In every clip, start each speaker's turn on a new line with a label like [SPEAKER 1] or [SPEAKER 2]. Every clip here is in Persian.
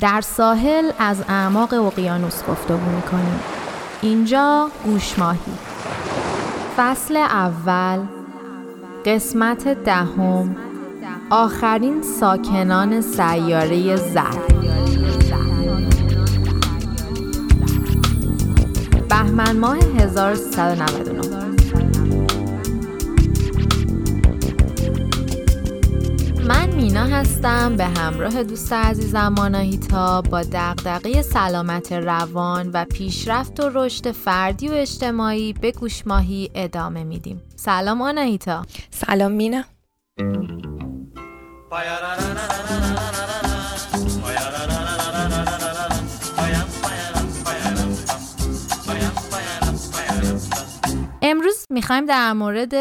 [SPEAKER 1] در ساحل از اعماق اقیانوس گفتگو می‌کنیم. اینجا گوش ماهی. فصل اول قسمت دهم آخرین ساکنان سیاره زرد. بهمن ماه 1399 من مینا هستم. به همراه دوست عزیزم ماناهیتا با دقدقه سلامت روان و پیشرفت و رشد فردی و اجتماعی به گوش ماهی ادامه میدیم. سلام آناهیتا.
[SPEAKER 2] سلام مینا.
[SPEAKER 1] امروز می‌خوایم در مورد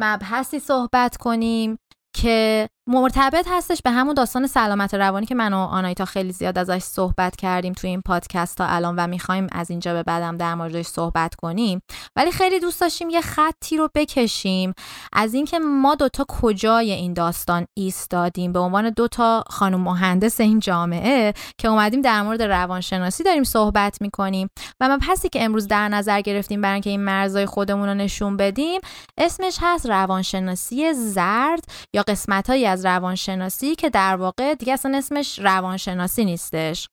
[SPEAKER 1] مبحثی صحبت کنیم که مرتبط هستش به همون داستان سلامت روانی که من و آنایتا خیلی زیاد ازش صحبت کردیم توی این پادکست تا الان و می‌خوایم از اینجا به بعدم در موردش صحبت کنیم. ولی خیلی دوست داشتیم یه خطی رو بکشیم. از اینکه ما دوتا کجای این داستان ایستادیم؟ به عنوان دوتا خانم مهندس این جامعه که اومدیم در مورد روانشناسی داریم صحبت می‌کنیم. و مبحثی که امروز در نظر گرفتیم برای اینکه این مرزای خودمون رو نشون بدیم اسمش هست روانشناسی زرد یا قسمت از روانشناسی که در واقع دیگه اصلا اسمش روانشناسی نیستش.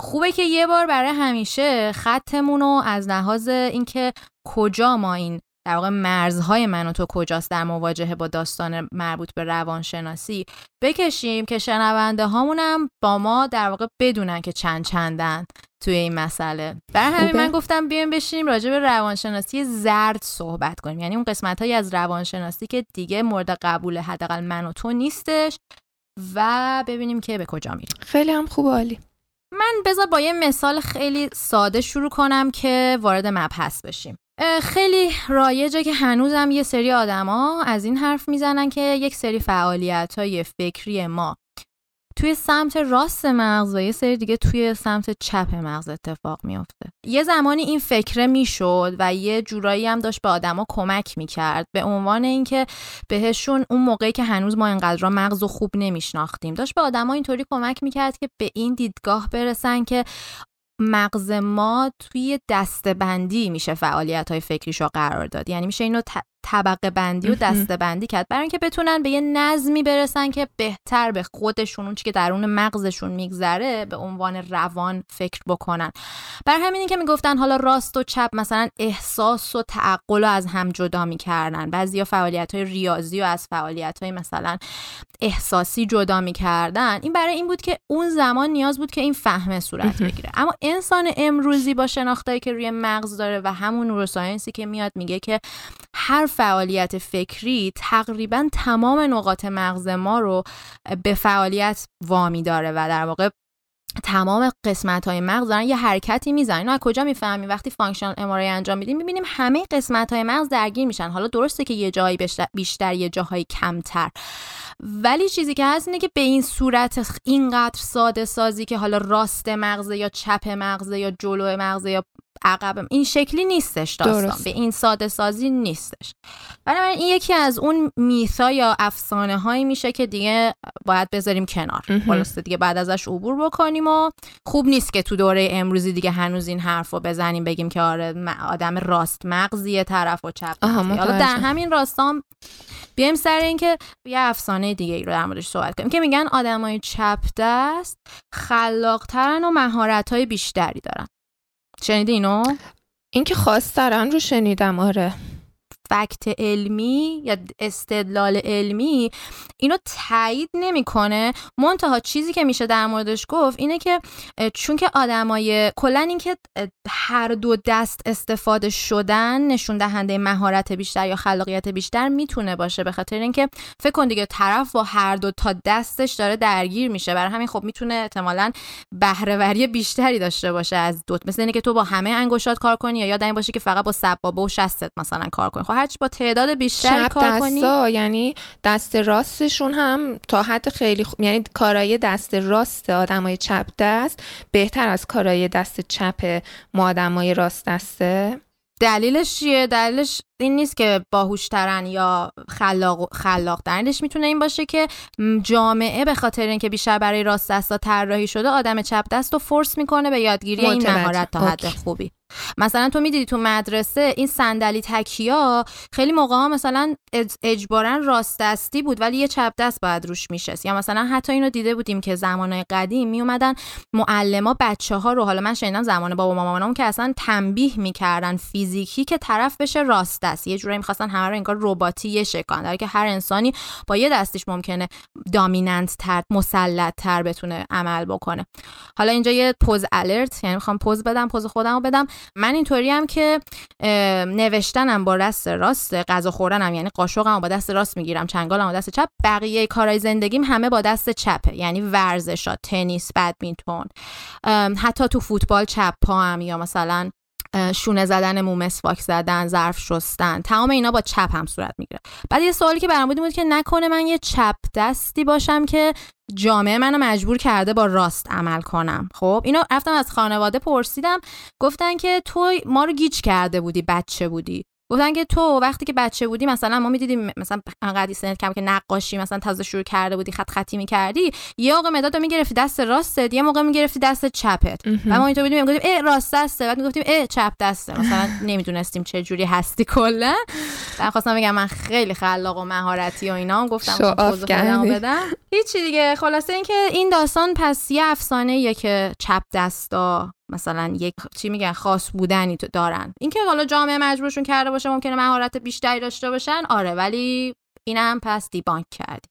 [SPEAKER 1] خوبه که یه بار برای همیشه خطمون رو از لحاظ اینکه کجا ما این در واقع مرزهای من و تو کجاست در مواجهه با داستان مربوط به روانشناسی بکشیم که شنونده هامونم با ما در واقع بدونن که چند چندن. توی این مسئله. برای همین من گفتم بیایم بشیم راجع به روانشناسی زرد صحبت کنیم. یعنی اون قسمت هایی از روانشناسی که دیگه مورد قبول حداقل من و تو نیستش و ببینیم که به کجا میریم.
[SPEAKER 2] خیلی هم خوب عالی.
[SPEAKER 1] من بذار با یه مثال خیلی ساده شروع کنم که وارد مبحث بشیم. خیلی رایجه که هنوزم یه سری آدما از این حرف می‌زنن که یک سری فعالیت های فکری ما توی سمت راست مغز و یه سری دیگه توی سمت چپ مغز اتفاق میافته. یه زمانی این فکره می‌شد و یه جورایی هم داشت به آدما کمک می‌کرد به عنوان اینکه بهشون اون موقعی که هنوز ما انقدر مغز و خوب نمیشناختیم. داشت به آدما اینطوری کمک می‌کرد که به این دیدگاه برسن که مغز ما توی دستبندی میشه فعالیت های فکریشو قرار داد. یعنی میشه اینو طبقه بندی و دسته بندی کرد. برای اینکه بتونن به یه نظمی برسن که بهتر به خودشون اون چی که درون مغزشون میگذره به عنوان روان فکر بکنن. بر همینی که می‌گفتن حالا راست و چپ مثلا احساس و تعقل از هم جدا می‌کردن. بعضیا فعالیت های ریاضی و از فعالیت های مثلا احساسی جدا می‌کردن. این برای این بود که اون زمان نیاز بود که این فهمه صورت بگیره. اما انسان امروزی با شناختایی که روی مغز داره و همون neuroscience ی که میاد میگه که هر فعالیت فکری تقریبا تمام نقاط مغز ما رو به فعالیت وامی داره و در واقع تمام قسمت های مغز دارن یه حرکتی می‌زنن. از کجا می‌فهمیم؟ وقتی functional MRI انجام میدیم می‌بینیم همه قسمت های مغز درگیر میشن. حالا درسته که یه جایی بیشتر یه جاهای کمتر. ولی چیزی که هست اینه که به این صورت اینقدر ساده سازی که حالا راست مغزه یا چپ مغزه یا جلو مغزه یا عقبم. این شکلی نیستش داستان. به این ساده سازی نیستش. بنابراین این یکی از اون میثا یا افسانه هایی میشه که دیگه باید بذاریم کنار. خلاصه دیگه بعد ازش عبور بکنیم و خوب نیست که تو دوره امروزی دیگه هنوز این حرف رو بزنیم بگیم که آره آدم راست مغزیه طرف و چپ حالا در همین راستام بیایم سر اینکه یه افسانه دیگه ای رو در موردش صحبت کنیم که میگن آدمای چپ دست خلاقترن و مهارت های بیشتری دارن. شنیدی اینو؟
[SPEAKER 2] اینکه خواسترن رو شنیدم آره
[SPEAKER 1] فکت علمی یا استدلال علمی اینو تایید نمی‌کنه. منتها چیزی که میشه در موردش گفت اینه که چون که آدمای کلا اینکه هر دو دست استفاده شدن نشون دهنده مهارت بیشتر یا خلاقیت بیشتر می‌تونه باشه به خاطر اینکه فکر کن دیگه طرف با هر دو تا دستش داره درگیر میشه. برای همین خب می‌تونه احتمالاً بهرهوری بیشتری داشته باشه از دو مثل اینکه تو با همه انگشتات کار کنی یا یادم باشه که فقط با سبابه و شستت مثلا کار کنی. خب هرچی با تعداد بیشتر کار کنی.
[SPEAKER 2] یعنی دست راستشون هم تا حد خیلی خوب یعنی کارای دست راست آدمای چپ دست بهتر از کارای دست چپ ما آدمای راست دسته.
[SPEAKER 1] دلیلش چیه؟ دلیلش این نیست که باهوشترن یا خلاق خلاق دلیلش می‌تونه این باشه که جامعه به خاطر اینکه بیشتر برای راست دستا طراحی شده آدم چپ دست رو فورس می‌کنه به یادگیری این مهارت تا حد خوبی. مثلا تو می‌دیدی تو مدرسه این صندلی تکیا خیلی موقع ها مثلا اجبارا راست دستی بود ولی یه چپ دست باید روش میشست. یا مثلا حتی اینو دیده بودیم که زمانهای قدیم میومدن معلما بچه ها رو حالا من شنیدم زمان بابا مامانم که اصلا تنبیه می‌کردن فیزیکی که طرف بشه راست دست یه جوری می‌خواستن همه رو انگار رباتی یه شکان در که هر انسانی با یه دستش ممکنه دامیننت تر مسلط تر بتونه عمل بکنه. حالا اینجا یه پوز الرت یعنی می‌خوام پوز بدم پوز خودم رو بدم. من اینطوری هم که نوشتنم با دست راست غذا خوردنم یعنی قاشقم با دست راست می‌گیرم چنگالم با دست چپ. بقیه کارهای زندگیم همه با دست چپه یعنی ورزشات تنیس بدمینتون. حتی تو فوتبال چپ پا هم یا مثلا شونه زدن مو مسواک زدن ظرف شستن تمام اینا با چپ هم صورت می‌گیره. بعد یه سوالی که برام بود بود که نکنه من یه چپ دستی باشم که جامعه منو مجبور کرده با راست عمل کنم. خب اینو رفتم از خانواده پرسیدم. گفتن که تو ما رو گیج کرده بودی بچه بودی. گفتن که تو وقتی که بچه بودی مثلا ما می‌دیدیم مثلا انقدر سنت کم که نقاشی مثلا تازه شروع کرده بودی خط خطی می‌کردی یه موقع مداد رو می‌گرفتی دست راستت یه موقع می‌گرفتی دست چپت. و ما اینطور بودیم گفتیم ای راست دسته. بعد می‌گفتیم ای چپ دسته. مثلا نمی‌دونستیم چه جوری هستی کلا. من خواستم بگم من خیلی خلاق و مهارتی و اینا گفتم پوز بدم. هیچی دیگه. خلاصه اینکه این داستان پس یه افسانه که چپ دستا مثلا یک چی میگن خاص بودنی تو دارن. اینکه حالا جامعه مجبورشون کرده باشه ممکنه مهارت بیشتری داشته باشن آره ولی اینم پس دیبانک کردی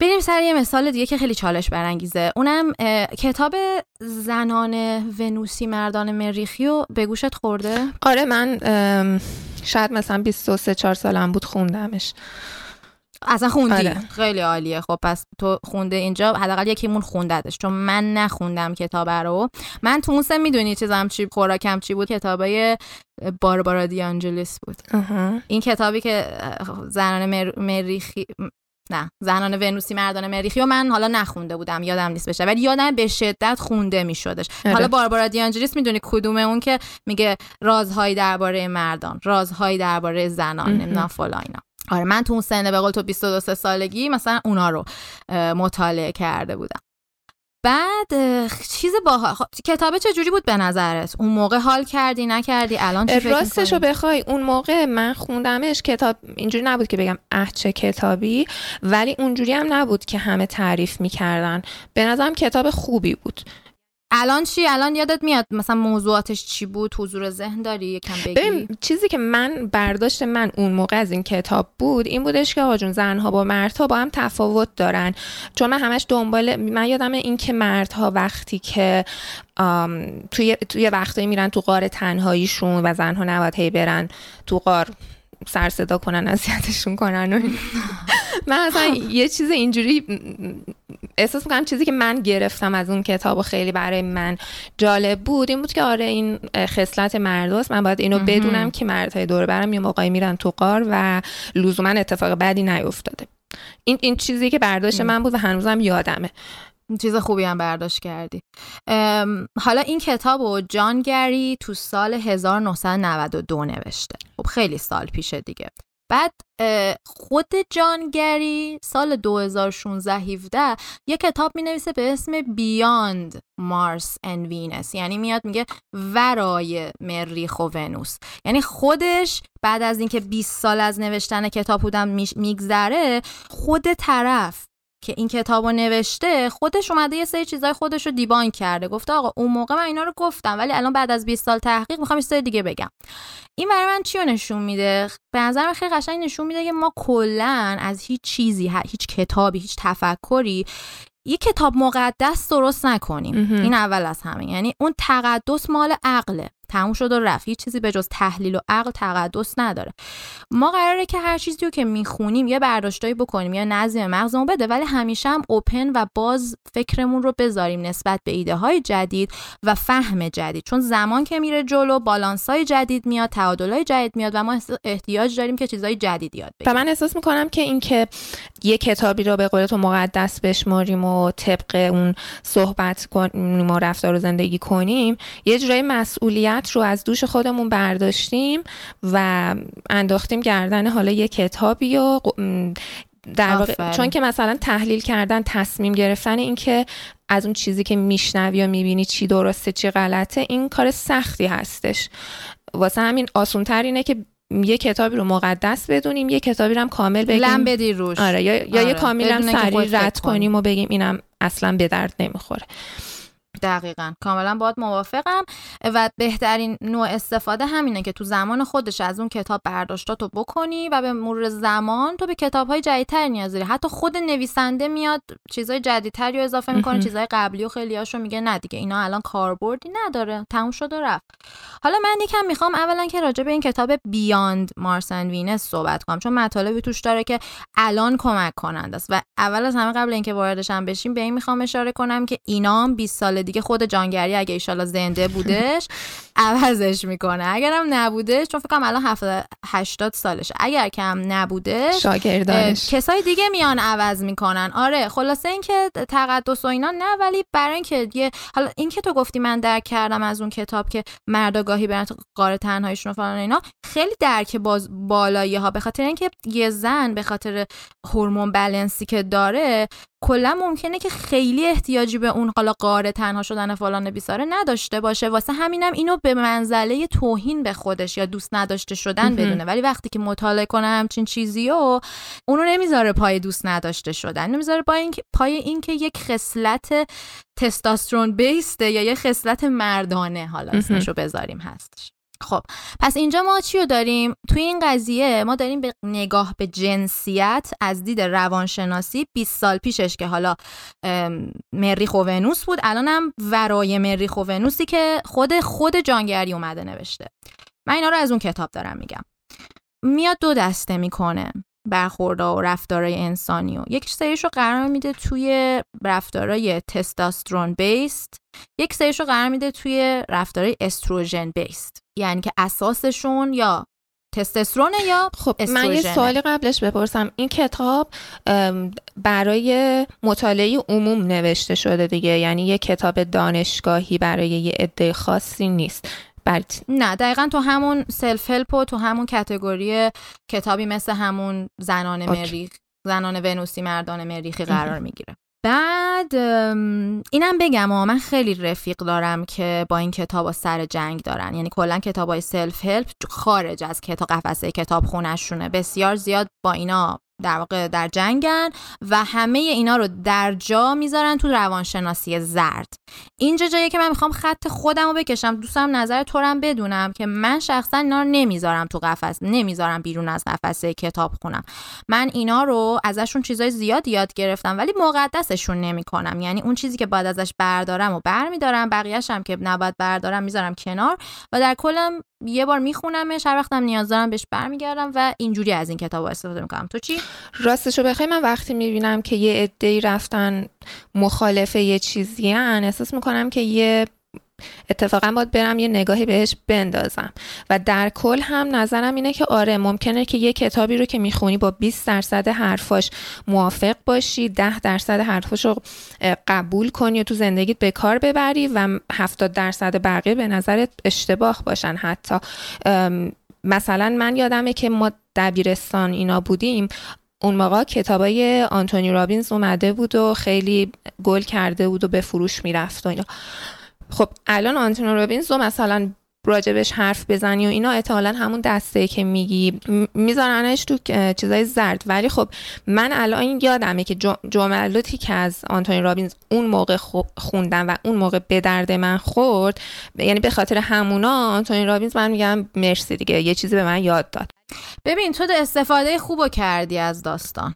[SPEAKER 1] بریم سر یه مثال دیگه که خیلی چالش برانگیزه. اونم کتاب زنان ونوسی مردان مریخی رو به گوشت خورده؟
[SPEAKER 2] آره من شاید مثلا 23 4 سالم بود خوندمش.
[SPEAKER 1] اصلا خوندی؟ آره. خیلی عالیه. خب پس تو خونده اینجا حداقل یکیمون خوندتش. چون من نخوندم کتاب رو. من تو اون می‌دونی چیزم چی خوراکم چی بود؟ کتابای باربارا دیانجلیس بود. این کتابی که زنان مریخی نه زنان ونوسی مردان مریخی و من حالا نخونده بودم. یادم نیست بشه ولی یادم به شدت خونده میشدش. آره. حالا باربارا دیانجلیس می‌دونی کدوم اون که میگه رازهایی درباره مردان رازهایی درباره زنان نمی‌دونم فلان اینا. آره من تو اون سنه به قول تو 22 سالگی مثلا اونا رو مطالعه کرده بودم. بعد چیز با خب، کتابه چه جوری بود به نظرت؟ اون موقع حال کردی نکردی؟ الان چی
[SPEAKER 2] راستشو بخوای اون موقع من خوندمش کتاب اینجوری نبود که بگم اه چه کتابی ولی اونجوری هم نبود که همه تعریف می‌کردن. به نظرم کتاب خوبی بود.
[SPEAKER 1] الان چی؟ الان یادت میاد مثلا موضوعاتش چی بود؟ حضور ذهن داری؟ یکم بگی.
[SPEAKER 2] چیزی که من برداشت من اون موقع از این کتاب بود این بودش که آقا جون زنها با مردها با هم تفاوت دارن. چون من همش دنبال من یادم این که مردها وقتی که توی توی وقتایی میرن تو قار تنهاییشون و زنها نباید هی برن تو قار سر صدا کنن اذیتشون کنن و من اصلا یه چیز اینجوری احساس می‌کنم چیزی که من گرفتم از اون کتاب و خیلی برای من جالب بود این بود که آره این خصلت مرداست من باید اینو بدونم که مردهای دور برم یه موقعی میرن تو قار و لزوما اتفاق بدی نیفتاده. این این چیزی که برداشت من بود و هنوزم یادمه.
[SPEAKER 1] چیز خوبی هم برداشت کردی. حالا این کتاب رو جان گری تو سال 1992 نوشته. خب خیلی سال پیشه دیگه. بعد خود جان گری سال 2016 17 یه کتاب می نویسه به اسم Beyond Mars and Venus یعنی میاد میگه ورای مریخ و ونوس. یعنی خودش بعد از اینکه 20 سال از نوشتن کتاب بودم میگذره خود طرف که این کتاب رو نوشته خودش اومده یه سری چیزای خودش رو دیبان کرده. گفته آقا اون موقع من اینا رو گفتم ولی الان بعد از 20 سال تحقیق می‌خوام یه دیگه بگم. این برای من چی رو نشون میده؟ به نظر خیلی قشنگ نشون میده که ما کلا از هیچ چیزی هیچ کتابی هیچ تفکری یه کتاب مقدس درست نکنیم. این اول از همه. یعنی اون تقدس مال عقله. تموم شد و رفت. هیچ چیزی به جز تحلیل و عقل تقدس نداره. ما قراره که هر چیزی رو که می‌خونیم یه برداشتایی بکنیم یا نظم مغزمون بده ولی همیشه هم اوپن و باز فکرمون رو بذاریم نسبت به ایده های جدید و فهم جدید. چون زمان که میره جلو بالانس های جدید میاد تعادل های جدید میاد و ما احتیاج داریم که چیزهای جدید یاد بگیریم.
[SPEAKER 2] و من احساس می‌کنم که اینکه یه کتابی رو به قول تو مقدس بشماریم و طبق اون صحبت کنیم و رفتار و زندگی کنیم یه جورایی مسئولیت مسئولیت رو از دوش خودمون برداشتیم و انداختیم گردن حالا یه کتابی و در واقع چون که مثلا تحلیل کردن تصمیم گرفتن این که از اون چیزی که میشنوی و می‌بینی چی درسته چی غلطه این کار سختی هستش. واسه همین آسونتر اینه که یه کتابی رو مقدس بدونیم یه کتابی رو هم کامل بگیم.
[SPEAKER 1] لم بدی روش.
[SPEAKER 2] آره یا, یا آره. یه کامل هم سریع رد کنیم و بگیم اینم اصلا به درد نمی‌خوره.
[SPEAKER 1] دقیقا. کاملا باهات موافقم. و بهترین نوع استفاده همینه که تو زمان خودش از اون کتاب برداشتاتو بکنی و به مرور زمان تو به کتاب های جدیدتر نیاز داری. حتی خود نویسنده میاد چیزای جدیدتری رو اضافه می‌کنه چیزای قبلی و خیلی هاشو میگه نه دیگه اینا الان کاربردی نداره. تموم شد و رفت. حالا من یکم می‌خوام اولا که راجع به این کتاب Beyond Mars Venus صحبت کنم. چون مطالبی توش داره که الان کمک کننده است. و اول از همه قبل اینکه واردشم بشیم به این می‌خوام اشاره کنم که اینا 20 سال دیگه خود جانگری اگه ایشالا زنده بودش. عوضش می‌کنه. اگرم نبودش چون فکر کنم الان 70 80 سالشه. اگر کم نبودش
[SPEAKER 2] شاگردانش.
[SPEAKER 1] کسای دیگه میان عوض می‌کنن. آره خلاصه اینکه تقدس و اینا نه ولی برای اینکه یه حالا اینکه تو گفتی من درک کردم از اون کتاب که مردا گاهی برن قاره تنهاییشون و فلان اینا خیلی درک باز بالایی ها به خاطر اینکه یه زن به خاطر هورمون بلنسی که داره کلا ممکنه که خیلی احتیاجی به اون حالا قاره تنها شدن فلان بیساره نداشته باشه. واسه همینم اینو به منزله توهین به خودش یا دوست نداشته شدن بدونه. ولی وقتی که مطالعه کنه همچین چیزی و اونو نمی‌ذاره پای دوست نداشته شدن. نمی‌ذاره پای این پای اینکه یک خصلت تستاسترون بیسته یا یه خصلت مردانه حالا اسمشو بذاریم هستش. خب پس اینجا ما چی رو داریم؟ توی این قضیه ما داریم به نگاه به جنسیت از دید روانشناسی 20 سال پیشش که حالا مریخ و ونوس بود الانم ورای مریخ و ونوسی که خود خود جانگری اومده نوشته. من اینا رو از اون کتاب دارم میگم. میاد دو دسته می‌کنه برخوردها و رفتارهای انسانی و یک سریش رو قرار میده توی رفتارهای تستاسترون بیست یک سریش رو قرار میده توی رفتارهای استروژن بیست. یعنی که اساسشون یا تستوسترون یا خب
[SPEAKER 2] من یه سوالی قبلش بپرسم. این کتاب برای مطالعه عموم نوشته شده دیگه. یعنی یه کتاب دانشگاهی برای یه عده خاصی نیست.
[SPEAKER 1] برد. نه دقیقا تو همون self-help و تو همون category کتابی مثل همون زنان مریخ زنان ونوسی مردان مریخی قرار می‌گیره. بعد اینم بگم و من خیلی رفیق دارم که با این کتاب سر جنگ دارن. یعنی کلا کتاب های self-help خارج از کتاب قفسه کتاب خونشونه بسیار زیاد با اینا در واقع در جنگن و همه اینا رو در جا می‌ذارن تو روانشناسی زرد. اینجا جایی که من می‌خوام خط خودم رو بکشم دوستم نظر تو هم بدونم که من شخصا اینا رو نمی‌ذارم تو قفس نمی‌ذارم بیرون از قفسه کتاب خونم. من اینا رو ازشون چیزای زیاد یاد گرفتم ولی مقدسشون نمی‌کنم. یعنی اون چیزی که باید ازش بردارم و برمیدارم بقیهش که نباید بردارم می‌ذارم کنار و در کلم یه بار میخونمش هر وقتم نیاز دارم بهش برمیگردم و اینجوری از این کتاب استفاده می‌کنم. تو چی؟
[SPEAKER 2] راستشو بخوای من وقتی می‌بینم که یه عده‌ای رفتن مخالف یه چیزی احساس می‌کنم که یه اتفاقا باید برم یه نگاهی بهش بندازم. و در کل هم نظرم اینه که آره ممکنه که یه کتابی رو که می‌خونی با 20 درصد حرفاش موافق باشی 10 درصد حرفاش رو قبول کنی و تو زندگیت به کار ببری و 70 درصد بقیه به نظرت اشتباه باشن حتی. مثلا من یادمه که ما دبیرستان اینا بودیم. اون موقع کتابای آنتونی رابینز اومده بود و خیلی گل کرده بود و به فروش می‌رفت و اینا. خب الان آنتونی رابینز رو مثلا راجبش حرف بزنی و اینا احتمالا همون دسته که میگی میذارنش تو چیزای زرد. ولی خب من الان یادمه که جملاتی که از آنتونی رابینز اون موقع خوندم و اون موقع به درد من خورد یعنی به خاطر همونا آنتونی رابینز من میگم مرسی دیگه یه چیزی به من یاد داد.
[SPEAKER 1] ببین تو استفاده خوب کردی از داستان.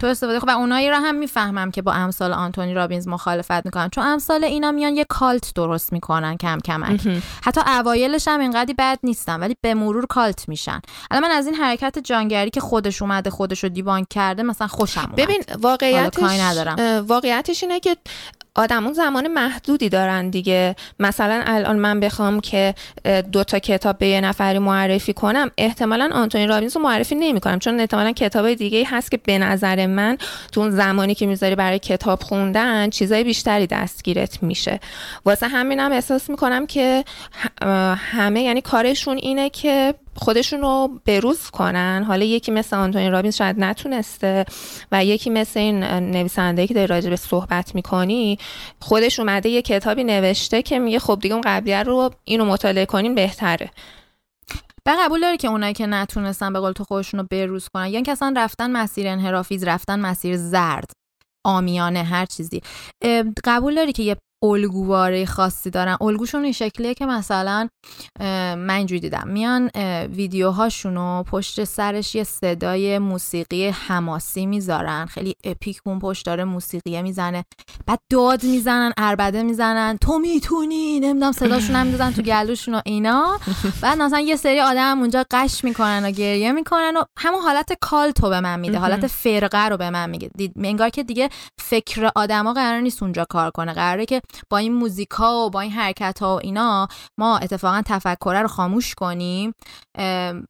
[SPEAKER 1] تو استفاده خوب. و اونایی رو هم می‌فهمم که با امثال آنتونی رابینز مخالفت می‌کنن. چون امثال اینا میان یه کالت درست می‌کنن کم کمک. حتی اوایلش هم اینقدی بد نیستن ولی به مرور کالت میشن. الان من از این حرکت جانگری که خودش اومده خودش رو دیبان کرده مثلا خوشم اومد.
[SPEAKER 2] ببین واقعیتش ندارم. واقعیتش اینه که آدمون زمان محدودی دارن دیگه. مثلا الان من بخوام که دو تا کتاب به یه نفری معرفی کنم احتمالا آنتونی رابینز رو معرفی نمی کنم چون احتمالا کتاب دیگه هست که به نظر من تو اون زمانی که می‌ذاری برای کتاب خوندن چیزای بیشتری دستگیرت میشه. واسه همینم احساس می‌کنم که همه یعنی کارشون اینه که خودشون رو بروز کنن. حالا یکی مثل آنتونی رابینز شاید نتونسته و یکی مثل این نویسنده که داری راجع به صحبت می‌کنی خودش اومده یه کتابی نوشته که میگه خب دیگه اون قبلیه رو اینو مطالعه کنین بهتره.
[SPEAKER 1] به قبول داری که اونایی که نتونستن به قول تو خودشون رو بروز کنن؟ یا اصلا رفتن مسیر انحرافیز رفتن مسیر زرد آمیانه هر چیزی. قبول داری که یه الگوواره خاصی دارن. الگوشون این شکلیه که مثلا من اینجوری دیدم. میان ویدیوهاشون رو پشت سرش یه صدای موسیقی حماسی می‌ذارن. خیلی اپیک اون پشت داره موسیقیه می‌زنه. بعد داد می‌زنن اربده می‌زنن. تو می‌تونی نمی‌دونم صداشون هم می‌زنن تو گلوشون و اینا. بعد مثلا یه سری آدم اونجا قش می‌کنن و گریه می‌کنن و همون حالت کالتو به من میده. حالت فرقه رو به من میگه. انگار که دیگه فکر آدما قرار نیست اونجا کار کنه. قراره که با این موزیکا و با این حرکت ها و اینا ما اتفاقا تفکره رو خاموش کنیم.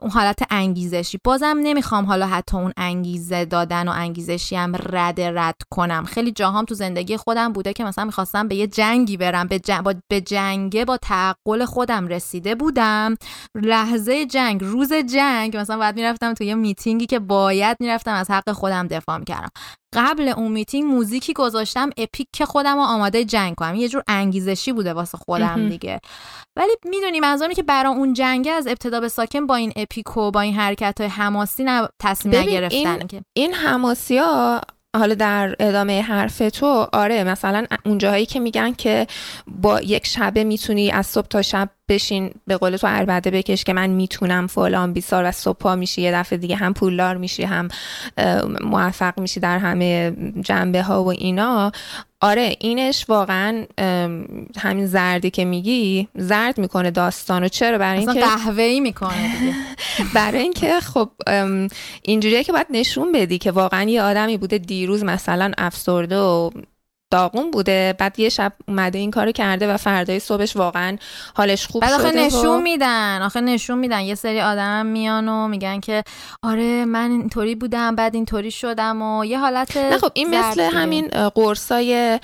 [SPEAKER 1] اون حالت انگیزشی. بازم نمی‌خوام حالا حتی اون انگیزه دادن و انگیزشی هم رد رد کنم. خیلی جاهام تو زندگی خودم بوده که مثلا می‌خواستم به یه جنگی برم. به, جنگ به جنگه با تعقل خودم رسیده بودم. لحظه جنگ روز جنگ مثلا باید می‌رفتم تو یه میتینگی که باید می‌رفتم از حق خودم دفاع می‌کردم. قبل اون میتینگ موزیکی گذاشتم اپیک که خودم رو آماده جنگ کنم. یه جور انگیزشی بوده واسه خودم دیگه. ولی می‌دونی منظورم که برای اون جنگ از ابتدا به ساکن با این اپیکو با این حرکت های حماسی نه تصمیم نگرفتن
[SPEAKER 2] این,
[SPEAKER 1] که.
[SPEAKER 2] این حماسی ها حالا در ادامه حرف تو آره مثلا اون جاهایی که میگن که با یک شبه می‌تونی از صبح تا شب بشین به قول تو عربده بکش که من می‌تونم فلان بی سال و صبح پا میشی یه دفعه دیگه هم پولدار میشی هم موفق میشی در همه جنبه ها و اینا. آره اینش واقعا همین زردی که میگی زرد می‌کنه داستانو. چرا؟ برای اینکه
[SPEAKER 1] قهوه‌ای می‌کنه دیگه.
[SPEAKER 2] برای اینکه خب اینجوریه که باید نشون بدی که واقعا یه آدمی بوده دیروز مثلا افسرده و داغون بوده. بعد یه شب اومده این کارو کرده و فردای صبحش واقعا حالش خوب بعد
[SPEAKER 1] آخه نشون میدن. آخه نشون میدن. یه سری آدم میان و میگن که آره من اینطوری بودم بعد اینطوری شدم و یه حالت
[SPEAKER 2] نه خب این مثل همین قرصای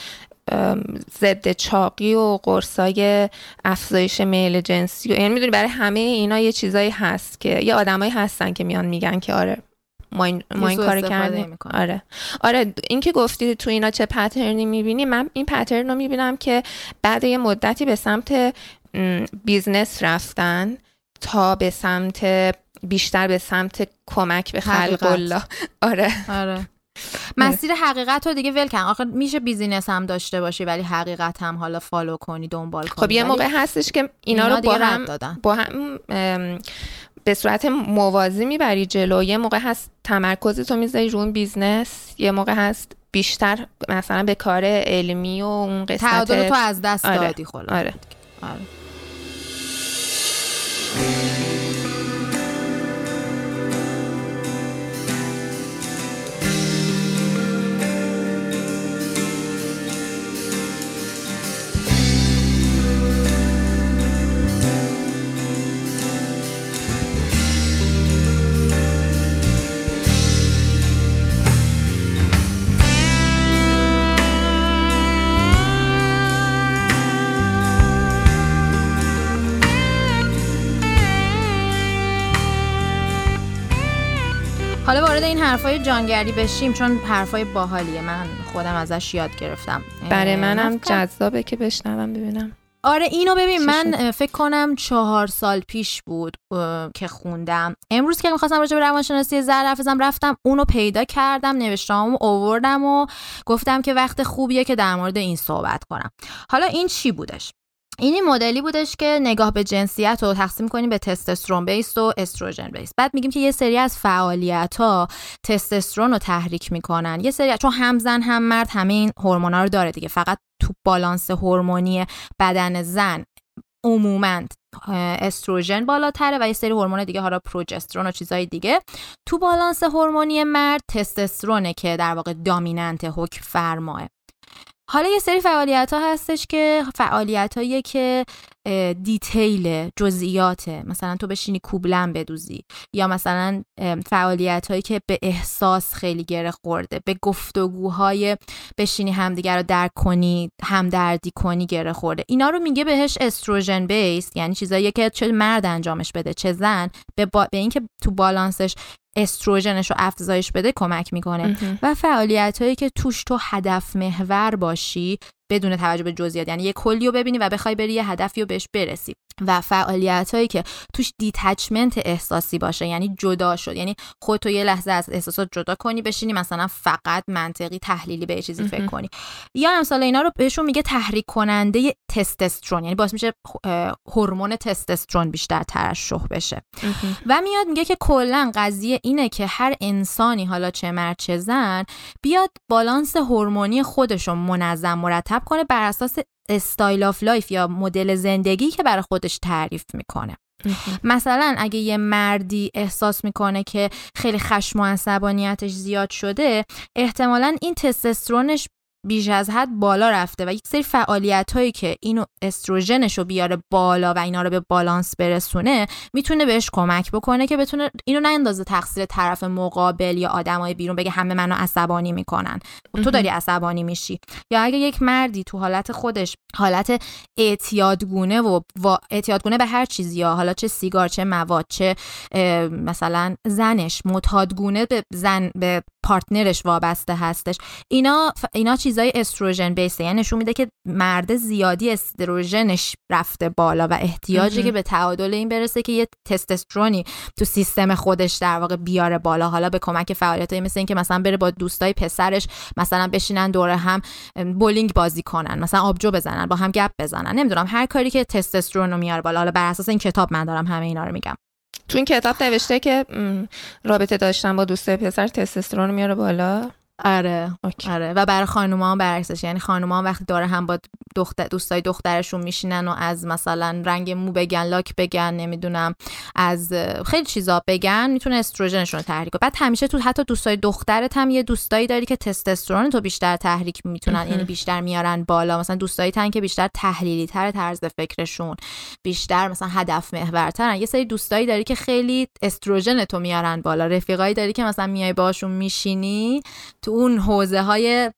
[SPEAKER 2] ضد چاقی و قرصای افزایش میل جنسی و یعنی می‌دونی برای همه اینا یه چیزایی هست که یه آدمایی هستن که میان میگن که آره. ما این, ما این کار کردیم. آره. آره این که گفتی تو اینا چه pattern ی می‌بینی من این pattern رو می‌بینم که بعد یه مدتی به سمت business رفتن تا به سمت بیشتر به سمت کمک به خلق الله. آره.
[SPEAKER 1] آره. مسیر حقیقت رو دیگه ول کن. آخه میشه business هم داشته باشی ولی حقیقت هم حالا follow کنی دنبال کنی
[SPEAKER 2] خب یه موقع هستش که اینا, رو با هم, با هم به صورت موازی می‌بری جلو یه موقع هست تمرکز تو می‌ذاری رو اون business یه موقع هست بیشتر مثلا به کار علمی و اون قسمت
[SPEAKER 1] تعادل تو از دست آره. دادی آره. آره. وارد این حرفای جانگری بشیم چون حرفای باحالیه. من خودم ازش یاد گرفتم.
[SPEAKER 2] برای منم جذابه که بشنوم ببینم.
[SPEAKER 1] آره اینو ببین من فکر کنم چهار سال پیش بود که خوندم. امروز که می‌خواستم راجع به روانشناسی زر حفظم رفتم اونو پیدا کردم نوشتم اووردم و گفتم که وقت خوبیه که در مورد این صحبت کنم. حالا این چی بودش؟ این مدلی بودش که نگاه به جنسیت رو تقسیم کنیم به تستوسترون بیس و استروژن بیس. بعد میگیم که یه سری از فعالیت ها تستوسترون رو تحریک می‌کنن. یه سری چون هم زن هم مرد همه این هورمونا رو داره دیگه. فقط تو بالانس هورمونی بدن زن عموما استروژن بالاتره و یه سری هورمون دیگه حالا پروژسترون و چیزای دیگه. تو بالانس هورمونی مرد تستوسترونه که در واقع دامیننت حکم فرماه. حالا یه سری فعالیت ها هستش که فعالیت هایی که دیتیل جزئیاته. مثلا تو بشینی کوبلم بدوزی. یا مثلا فعالیت هایی که به احساس خیلی گره خورده. به گفتگوهای بشینی همدیگر رو درک کنی همدردی کنی گره خورده. اینا رو میگه بهش استروژن بیس یعنی چیزایی که چه مرد انجامش بده چه زن. به, با... به اینکه تو بالانسش استروژنش رو افزایش بده کمک می‌کنه. و فعالیت هایی که توش تو هدف محور باشی بدون توجه به جزئیات. یعنی یه کلی رو ببینی و بخوای بری یه هدفی رو بهش برسی. و فعالیت هایی که توش دیتچمنت احساسی باشه یعنی جدا شد. یعنی خودتو یه لحظه از احساسات جدا کنی بشینی مثلا فقط منطقی تحلیلی به چیزی فکر کنی. یا امثال اینا رو بهشون میگه تحریک کننده تستسترون. یعنی باعث میشه هورمون تستسترون بیشتر ترشح بشه. و میاد میگه که کلا قضیه اینه که هر انسانی حالا چه مرد چه زن بیاد بالانس هورمونی خودشون منظم مرتب کنه بر اساس style of life یا مدل زندگی که برای خودش تعریف می‌کنه. مثلا اگه یه مردی احساس می‌کنه که خیلی خشم و عصبانیتش زیاد شده احتمالا این تستوسترونش بیش از حد بالا رفته و یک سری فعالیت هایی که اینو استروژنش رو بیاره بالا و اینا رو به بالانس برسونه می‌تونه بهش کمک بکنه که بتونه اینو نندازه تقصیر طرف مقابل یا آدمای بیرون بگه همه منو عصبانی می‌کنن. تو داری عصبانی میشی. یا اگه یک مردی تو حالت خودش حالت اعتیادگونه و اعتیادگونه به هر چیزی یا حالا چه سیگار چه مواد چه مثلا زنش متادگونه به زن به پارتنرش وابسته هستش. اینا اینا چیزای استروژن بیسه یعنی نشون میده که مرد زیادی استروژنش رفته بالا و احتیاجی که به تعادل این برسه که یه تستوسترونی تو سیستم خودش در واقع بیاره بالا. حالا به کمک فعالیتایی مثل اینکه مثلا بره با دوستای پسرش مثلا بشینن دور هم بولینگ بازی کنن مثلا آبجو بزنن با هم گپ بزنن. نمی‌دونم هر کاری که تستوسترون رو میاره بالا. حالا بر اساس این کتاب من دارم همه اینا رو میگم.
[SPEAKER 2] تو این کتاب نوشته که رابطه داشتن با دوست پسر تستوسترون میاره بالا.
[SPEAKER 1] آره. آره. و برای خانوما برعکسش یعنی خانوما وقتی داره هم با دختر دوستای دخترشون میشینن و از مثلا رنگ مو بگن لاک بگن نمی‌دونم از خیلی چیزا بگن می‌تونه استروژنشون رو تحریک کنه. بعد همیشه تو حتی دوستای دخترت هم یه دوستایی داری که تستوسترون تو بیشتر تحریک می‌تونن. یعنی بیشتر میارن بالا. مثلا دوستایی تن که بیشتر تحلیلی تر طرز فکرشون. بیشتر مثلا هدف محورترن. یه سری دوستایی داری که خیلی استروژن تو میارن بالا. رفیقایی داری که مثلا میای باشون میشینی تو اون حوزه های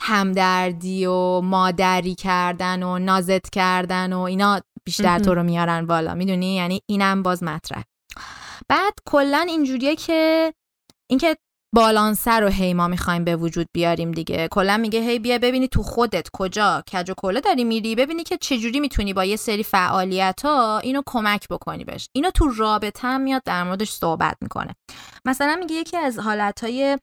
[SPEAKER 1] همدردی و مادری کردن و نازت کردن و اینا بیشتر تو رو میارن بالا. می‌دونی؟ یعنی اینم باز مطرح. بعد کلا اینجوریه که اینکه بالانسر رو هی ما می‌خوایم به وجود بیاریم دیگه. کلا میگه هی بیا ببینی تو خودت کجا کج و کله داری میری؟ ببینی که چجوری می‌تونی با یه سری فعالیت ها اینو کمک بکنی بهش. اینو تو رابطه هم میاد در موردش صحبت می‌کنه. مثلا میگه یکی از حالتهای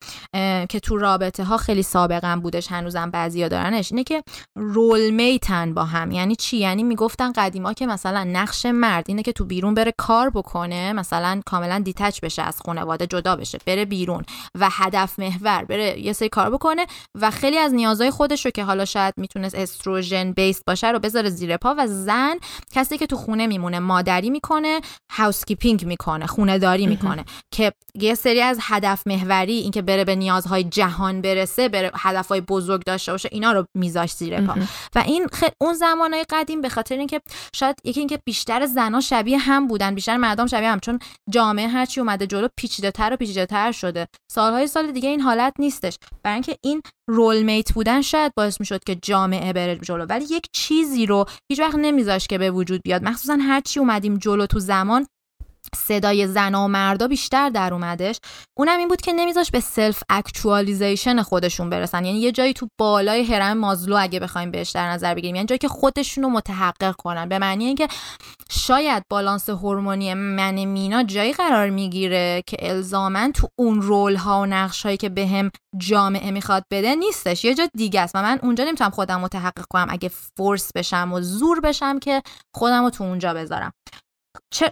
[SPEAKER 1] که تو رابطه ها خیلی سابقا بودش هنوزم بعضیا دارنش اینه که رول میتن با هم. یعنی چی؟ یعنی می‌گفتن قدیما که مثلا نقش مرد اینه که تو بیرون بره کار بکنه مثلا کاملا دیتچ بشه از خانواده جدا بشه بره بیرون و هدف محور بره یه سری کار بکنه و خیلی از نیازهای خودش رو که حالا شاید می‌تونست استروژن بیس باشه رو بذاره زیر پا و زن کسی که تو خونه میمونه مادری می‌کنه هاوس کیپینگ می‌کنه خونه داری می‌کنه که یه سری از هدف محوری اینکه بره به نیازهای جهان برسه بره هدفهای بزرگ داشته باشه اینا رو میذاش زیر پا. و این خیلی اون زمانهای قدیم به خاطر اینکه شاید یکی اینکه بیشتر زنا شبیه هم بودن بیشتر مردم شبیه هم چون جامعه هرچی اومده جلو پیچیده‌تر و پیچیده‌تر شده. سالهای سال دیگه این حالت نیستش. برای اینکه این رول میت بودن شاید باعث می‌شد که جامعه بره جلو. ولی یک چیزی رو هیچ وقت نمیذاشت که به وجود بیاد. مخصوصا هرچی اومدیم جلو تو زمان صدای زن و مردا بیشتر در اومدش. اونم این بود که نمیذاشت به self actualization خودشون برسن. یعنی یه جایی تو بالای هرم مازلو اگه بخوایم بهش در نظر بگیریم. یعنی جایی که خودشون رو متحقق کنن. به معنی اینکه شاید بالانس هورمونی من مینا یه جایی قرار می‌گیره که الزاما تو اون role ها و نقش هایی که بهم جامعه می‌خواد بده نیستش. یه جا دیگه است. و من اونجا نمی‌تونم خودم متحقق کنم. اگه force بشم و زور بشم که خودم رو تو اونجا بذارم.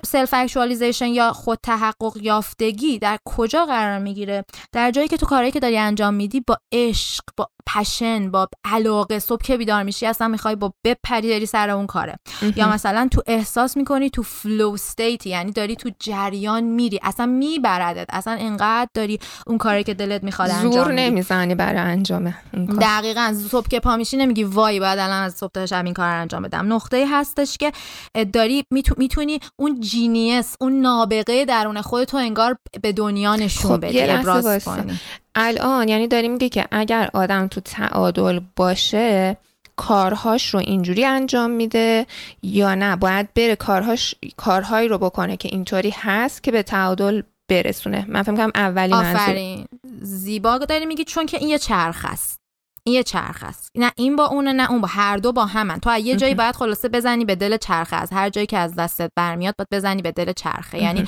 [SPEAKER 1] Self actualization یا خود تحقق یافتگی در کجا قرار می‌گیره؟ در جایی که تو کاری که داری انجام میدی با عشق با passion با علاقه صبح که بیدار میشی اصلا می‌خوای با بپری داری سر اون کاره. یا مثلا تو احساس می‌کنی تو flow state یعنی داری تو جریان میری اصلا میبردت اصلا انقدر داری اون کاری که دلت می‌خواد انجام
[SPEAKER 2] زور نمی‌زنی برای انجام
[SPEAKER 1] دقیقا صبح که پا میشی نمیگی وای بعد الان از صبح تا شب این کار انجام بدم. نقطه هستش که داری می‌تونی اون جینیس اون نابغه درون خودتو انگار به دنیا نشون خب بدی ابراز کنی.
[SPEAKER 2] الان یعنی داری میگه که اگر آدم تو تعادل باشه کارهاش رو اینجوری انجام میده یا نه؟ باید بره کارهاش کارهایی رو بکنه که اینطوری هست که به تعادل برسونه. من فکر کنم اولی
[SPEAKER 1] آفرین. زیبا داری میگی چون که این یه چرخ است. این یه چرخ است. نه این با اونه نه اون با هر دو با همن. تو یه جایی باید خلاصه بزنی به دل چرخه. از هر جایی که از دستت برمیاد باید بزنی به دل چرخه. یعنی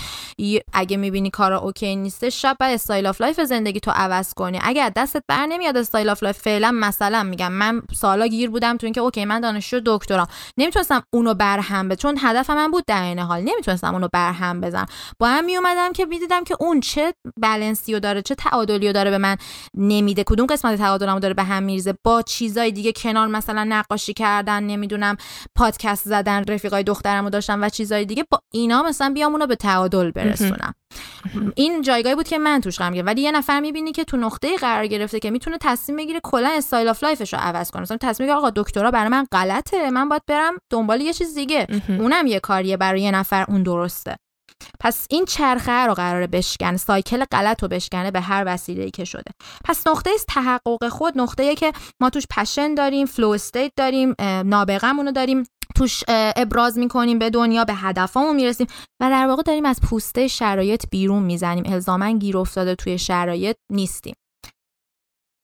[SPEAKER 1] اگه می‌بینی کارا okay نیست باید style of life زندگیتو عوض کنی. اگه از دستت بر نمیاد style of life فعلا مثلا میگم من سالا گیر بودم تو اینکه okay من دانشجو دکترا نمی‌تونستم اونو برهم بزنم چون هدف من بود در این حال. نمی‌تونستم اونو برهم بزنم. با هم میومدم که می‌دیدم که اون چه بالانسیو داره چه تعادلیو داره به من نمیده. کدوم قسمت تعادلمو داره به هم میریزه با چیزای دیگه کنار مثلا نقاشی کردن نمی‌دونم پادکست زدن رفیقای دخترمو داشتم و چیزای دیگه با اینا مثلا بیام اونو به تعادل برسونم. این جایگاهی بود که من توش قرار ولی یه نفر می‌بینی که تو نقطه قرار گرفته که می‌تونه تصمیم بگیره کلا style of life ش رو عوض کنه. مثلا تصمیم بگیره آقا دکترا برای من غلطه من باید برم دنبال یه چیز دیگه. اونم یه کاریه برای یه نفر اون درسته. پس این چرخه رو قراره بشکنه cycle غلط رو بشکنه به هر وسیله که شده. پس نقطه تحقق خود نقطه که ما توش passion داریم flow state داریم نابغمون رو داریم توش ابراز می‌کنیم به دنیا به هدفمون می‌رسیم و در واقع داریم از پوسته شرایط بیرون می‌زنیم. الزاما گیر افتاده توی شرایط نیستیم.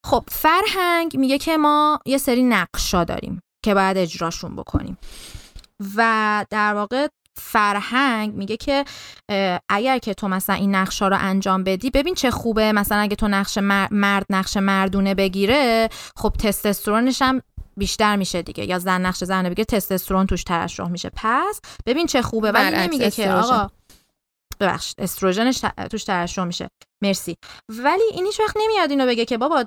[SPEAKER 1] خب فرهنگ میگه که ما یه سری نقشا داریم که باید اجراشون بکنیم و در واقع فرهنگ میگه که اگر که تو مثلا این نقشا رو انجام بدی ببین چه خوبه. مثلا اگه تو نقش مرد نقش مردونه بگیره خب تستوسترونش هم بیشتر میشه دیگه. یا زن نقش زنه بگیره تستوسترون توش ترشح میشه. پس ببین چه خوبه. ولی نمیگه که آقا ببخش استروژنش توش ترشح میشه. مرسی. ولی این هیچ وقت نمیاد اینو بگه که بابا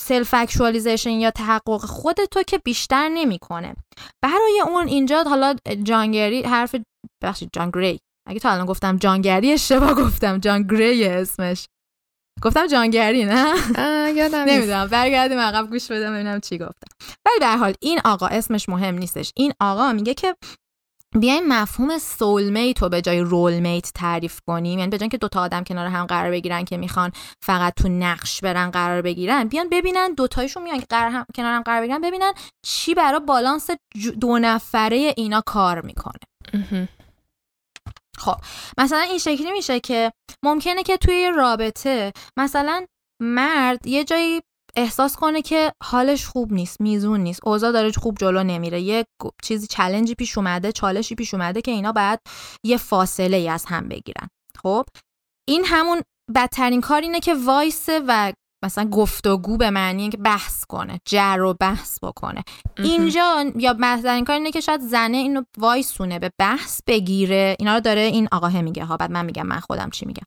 [SPEAKER 1] self actualization یا تحقق خود تو که بیشتر نمی‌کنه. برای اون اینجا حالا جانگری حرف بخشید جان گری. اگه تا الان گفتم جانگری اشتباه گفتم. جان گری اسمش. گفتم جانگری نه؟
[SPEAKER 2] یادم
[SPEAKER 1] نمی‌دونم. برگردیم عقب گوش بدم ببینم چی گفتم. ولی در حال این آقا اسمش مهم نیستش. این آقا میگه که بیایم مفهوم سولمیت رو به جای رولمیت تعریف کنیم. یعنی به جای که دوتا آدم کنار هم قرار بگیرن که می‌خوان فقط تو نقش برن قرار بگیرن بیان ببینن دوتایشون میان قرار هم... کنار هم قرار بگیرن ببینن چی برای بالانس دو نفره اینا کار می‌کنه. خب مثلا این شکلی میشه که ممکنه که توی رابطه مثلا مرد یه جایی احساس کنه که حالش خوب نیست میزون نیست اوضاع داره خوب جلو نمیره یه چیزی چلنجی پیش اومده چالشی پیش اومده که اینا بعد یه فاصله ای از هم بگیرن. خب این همون بدترین کار اینه که وایسه و مثلا گفتگو به معنی که بحث کنه جر و بحث بکنه. اینجا یا بهترین کار اینه که شاید زنه اینو وایسونه به بحث بگیره. اینا رو داره این آقاه میگه. ها بعد من میگم من خودم چی میگم.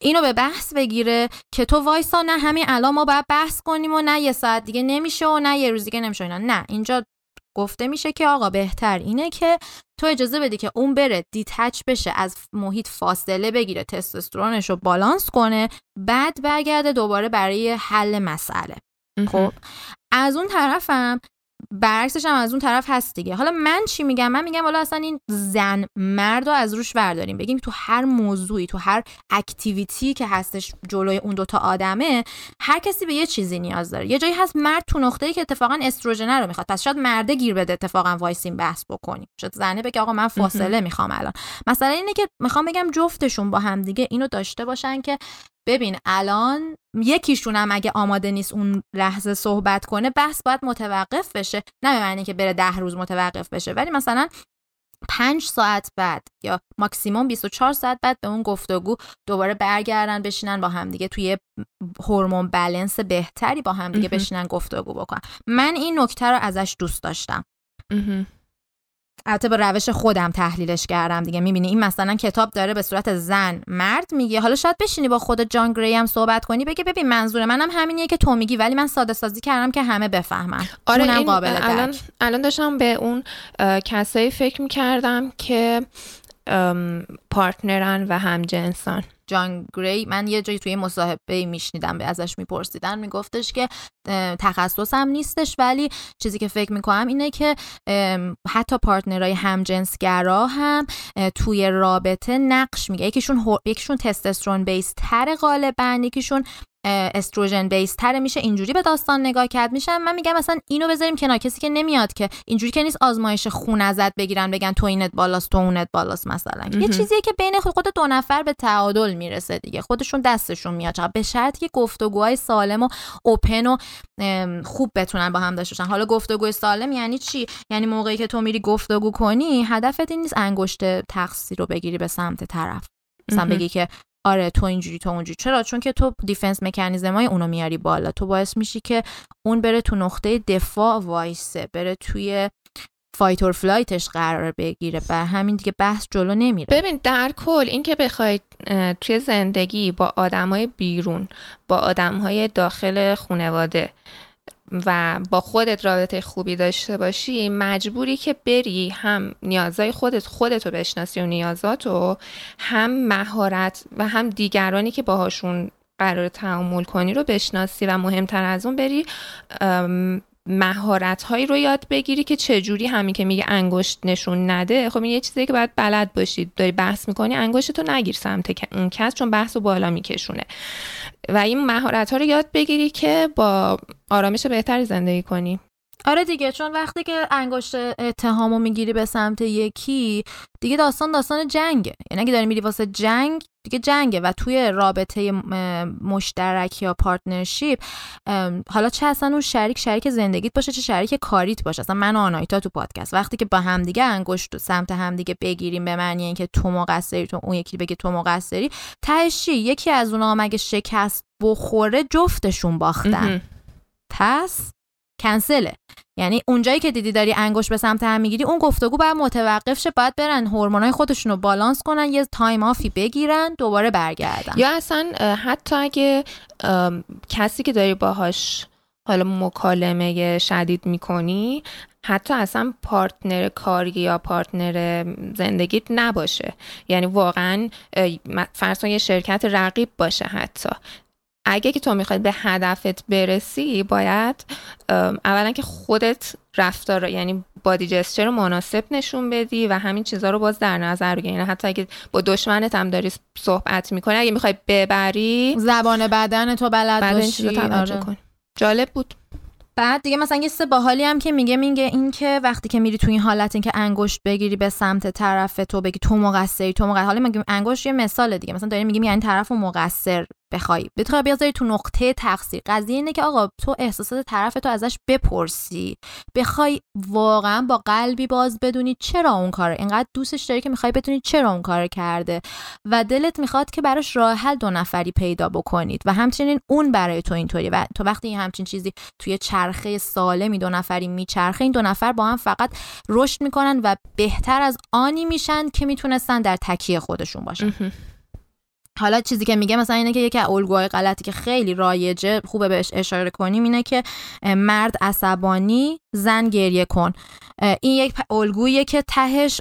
[SPEAKER 1] اینو به بحث بگیره که تو وایسا نه همین الان ما باید بحث کنیم و نه یه ساعت دیگه نمیشه و نه یه روز دیگه نمیشه اینا. نه اینجا گفته میشه که آقا بهتر اینه که تو اجازه بدی که اون بره دیتچ بشه از محیط فاصله بگیره تستوسترونش رو بالانس کنه بعد برگرده دوباره برای حل مسئله. خب از اون طرفم برعکسش هم از اون طرف هست دیگه. حالا من چی میگم؟ من میگم حالا اصلا این زن مرد رو از روش برداریم. بگیم تو هر موضوعی تو هر activity که هستش جلوی اون دوتا آدمه هر کسی به یه چیزی نیاز داره. یه جایی هست مرد تو نقطه‌ای که اتفاقا استروژن رو می‌خواد. پس شاید مرده گیر بده اتفاقا وایسین بحث بکنیم. شاید زنه بگه آقا من فاصله می‌خوام الان. مثلا اینه که می‌خوام بگم جفتشون با هم دیگه اینو داشته باشن که ببین الان یکیشون هم اگه آماده نیست اون لحظه صحبت کنه بحث باید متوقف بشه. نه به معنی که بره ده روز متوقف بشه. ولی مثلا پنج ساعت بعد یا ماکسیموم 24 ساعت بعد به اون گفتگو دوباره برگردن بشینن با همدیگه توی هورمون بلنس بهتری با همدیگه بشینن گفتگو بکنن من این نکته رو ازش دوست داشتم. البته به روش خودم تحلیلش کردم دیگه. می‌بینی این مثلا کتاب داره به صورت زن مرد میگه. حالا شاید بشینی با خود جان گری هم صحبت کنی بگه ببین منظور منم همینیه که تو میگی ولی من ساده سازی کردم که همه بفهمن.
[SPEAKER 2] آره این قابل الان الان داشتم به اون کسایی فکر می‌کردم که پارتنرن و همجنسان.
[SPEAKER 1] جان گری من یه جایی توی مصاحبه میشنیدم به ازش میپرسیدن میگفتش که تخصصم نیستش ولی چیزی که فکر می‌کنم اینه که حتی پارتنرهای همجنسگرا هم توی رابطه نقش میگه. یکیشون یکیشون تستوسترون بیس تر غالبا یکیشون استروژن بیس تره میشه اینجوری به داستان نگاه کرد. میشه من میگم مثلا اینو بذاریم کنار. کسی که نمیاد که اینجوری که نیست آزمایش خون ازت بگیرن بگن تو اینت بالاست تو اونت بالاست مثلا. یه چیزیه که بین خود دو نفر به تعادل می‌رسه دیگه. خودشون دستشون میاد. به شرطی که گفتگوهای سالم و open و خوب بتونن با هم داشته باشن. حالا گفتگوی سالم یعنی چی؟ یعنی موقعی که تو میری گفتگو کنی هدفت این نیست انگشت تقصیر رو بگیری به سمت طرف. مثلا بگی که آره تو اینجوری تو اونجوری. چرا؟ چون که تو defense mechanism های اونو میاری بالا. تو باعث میشی که اون بره تو نقطه دفاع وایسه بره توی fight or flight ش قرار بگیره بر همین دیگه بحث جلو نمیره.
[SPEAKER 2] ببین در کل اینکه بخواید توی زندگی با آدمای بیرون با آدمهای داخل خانواده و با خودت رابطه خوبی داشته باشی مجبوری که بری هم نیازهای خودت خودتو بشناسی و نیازاتو هم مهارت و هم دیگرانی که باهاشون قرار تعامل کنی رو بشناسی و مهمتر از اون بری مهارت هایی رو یاد بگیری که چجوری همین که میگه انگشت نشون نده. خب این یه چیزی که باید بلد باشید داری بحث می‌کنی انگشت تو نگیر سمت اون کس چون بحث رو بالا میکشونه. و این مهارت ها رو یاد بگیری که با آرامش بهتری زندگی کنی.
[SPEAKER 1] آره دیگه چون وقتی که انگشت اتهامو می‌گیری به سمت یکی دیگه داستان داستان جنگه. یعنی اگه داری میری واسه جنگ دیگه جنگه و توی رابطه مشترک یا partnership حالا چه اصلا اون شریک شریک زندگیت باشه چه شریک کاریت باشه. اصلا من و آنایتا تو پادکست. وقتی که با همدیگه انگشتو سمت همدیگه بگیریم به معنی اینکه تو مقصری تو اون یکی بگه تو مقصری تهش یکی از اونها مگه شکست بخوره جفتشون باختن. پس کنسله یعنی اونجایی که دیدی داری انگشت به سمت هم می‌گیری اون گفتگو باید متوقف شه باید برن هورمونای خودشون رو بالانس کنن یه time off ی بگیرن دوباره برگردن.
[SPEAKER 2] یا اصلا حتی اگه کسی که داری باهاش حالا مکالمه شدید می‌کنی حتی اصلا partner کاری یا partner زندگیت نباشه. یعنی واقعا فرض یه شرکت رقیب باشه حتی. اگه که تو می‌خواد به هدفت برسی باید اولا که خودت رفتار یعنی بادی جستر مناسب نشون بدی و همین چیزها رو باز در نظر بگیری یعنی حتی اگه با دشمنت هم داری صحبت می‌کنی اگه می‌خوای ببری
[SPEAKER 1] زبان بدن تو بلد باشی.
[SPEAKER 2] آره. جالب بود.
[SPEAKER 1] بعد دیگه مثلا یه سه باحالی هم که میگه میگه این که وقتی که میری تو این حالت این که انگشت بگیری به سمت طرف تو بگی تو مقصری تو مقصر. حالا میگم انگشت یه مثال دیگه. مثلا داریم میگیم یعنی طرف مقصر بخوای. بخوای بیازاری تو نقطه تقصیر. قضیه اینه که آقا تو احساسات طرف تو ازش بپرسی. بخوای واقعا با قلبی باز بدونی چرا اون کار اینقدر دوستش داری که می‌خوای بدونی چرا اون کار کرده. و دلت می‌خواد که براش راه حل دو نفری پیدا بکنید. و همچنین اون برای تو اینطوری و تو وقتی همچین چیزی توی چرخه سالمی دو نفری میچرخه این دو نفر با هم فقط رشد می‌کنن و بهتر از آنی میشن که می‌تونستن در تکیه خودشون باشن. حالا چیزی که میگه مثلا اینه که یکی از الگوهای غلطی که خیلی رایجه خوبه بهش اشاره کنیم اینه که مرد عصبانی زن گریه کن. این یک الگویه که تهش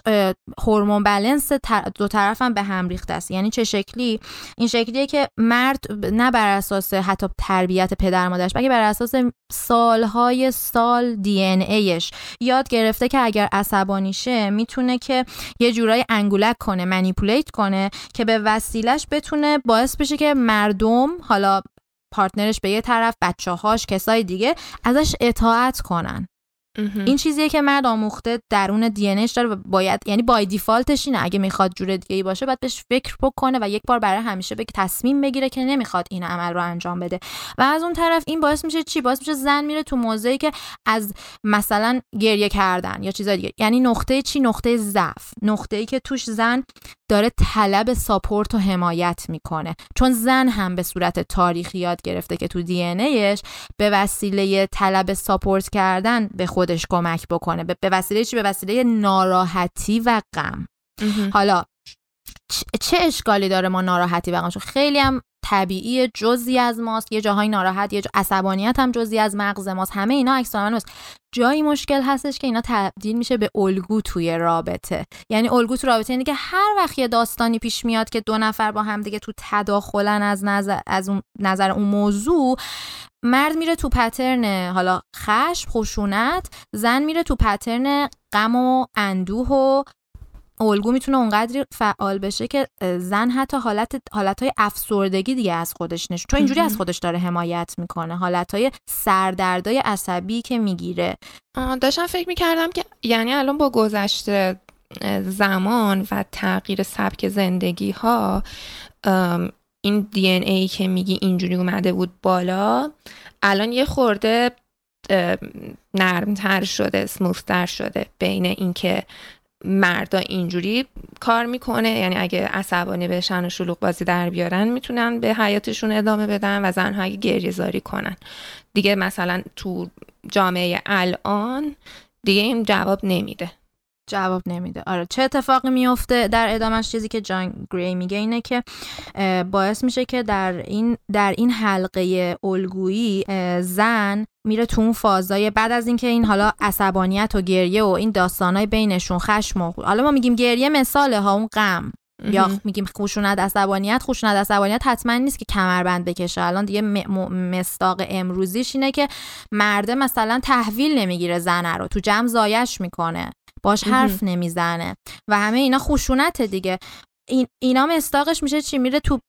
[SPEAKER 1] هورمون بالانس دو طرف هم به هم ریخته است. یعنی چه شکلی؟ این شکلیه که مرد نه بر اساس حتی تربیت پدر مادرش بلکه بر اساس سالهای سال دی ان ایش یاد گرفته که اگر عصبانی شه می‌تونه که یه جورایی انگولک کنه منیپولیت کنه که به وسیلش بتونه باعث بشه که مردم حالا پارتنرش به یه طرف بچه هاش کسای دیگه ازش اطاعت کنن. این چیزیه که مرد آموخته درون دی داره و باید یعنی بای دیفالتش اینه. اگه می‌خواد جور دیگه ای باشه باید بهش فکر بکنه و یک بار برای همیشه بگه تصمیم بگیره که نمی‌خواد این عمل رو انجام بده. و از اون طرف این باعث میشه چی؟ باعث میشه زن میره تو موضعی که از مثلا گریه کردن یا چیزای دیگه. یعنی نقطه چی؟ نقطه ضعف. نقطه ای که توش زن داره طلب ساپورت و حمایت می‌کنه. چون زن هم به صورت تاریخی یاد گرفته که تو دی به وسیله طلب ساپورت کردن به خود خودش کمک بکنه. به وسیله چی؟ به وسیله ناراحتی و غم. حالا چه اشکالی داره ما ناراحتی و غم خیلی هم طبیعی جزی از ماست. یه جاهای ناراحت یه جا عصبانیت هم جزی از مغز ماست. همه اینا عکس است جایی مشکل هستش که اینا تبدیل میشه به الگو توی رابطه. یعنی الگو تو رابطه یعنی که هر وقت یه داستانی پیش میاد که دو نفر با هم دیگه تو تداخلن از نظر از اون نظر اون موضوع مرد میره تو پترن حالا خشم خشونت زن میره تو پترن غم و اندوه و الگو می‌تونه اونقدر فعال بشه که زن حتی حالت حالتهای افسردگی دیگه از خودش نشون چون اینجوری از خودش داره حمایت می‌کنه. حالتهای سردردای عصبی که می‌گیره.
[SPEAKER 2] داشتم فکر می‌کردم که یعنی الان با گذشته زمان و تغییر سبک زندگی ها این دی ای که میگی اینجوری اومده بود بالا الان یه خورده نرمتر شده سموثتر شده بین اینکه مردا اینجوری کار می‌کنه. یعنی اگه عصبانی بشن و شلوغ بازی در بیارن می‌تونن به حیاتشون ادامه بدن و زنها اگه گریه زاری کنن. دیگه مثلا تو جامعه الان دیگه این جواب نمیده.
[SPEAKER 1] جواب نمیده. آره چه اتفاقی میفته در ادامهش چیزی که جان گری میگه اینه که باعث میشه که در این در این حلقه الگویی زن میره تو اون فازای بعد از اینکه این حالا عصبانیت و گریه و این داستانای بینشون خشم و حالا ما میگیم گریه مثاله ها اون غم. یا میگیم خشونت عصبانیت خشونت عصبانیت حتما نیست که کمربند بکشه. الان دیگه مستاق امروزیش اینه که مرده مثلا تحویل نمی‌گیره زنه رو تو جمع زایش می‌کنه. باش حرف نمی‌زنه. و همه اینا خشونت دیگه. این اینا مستاقش میشه چی؟ میره تو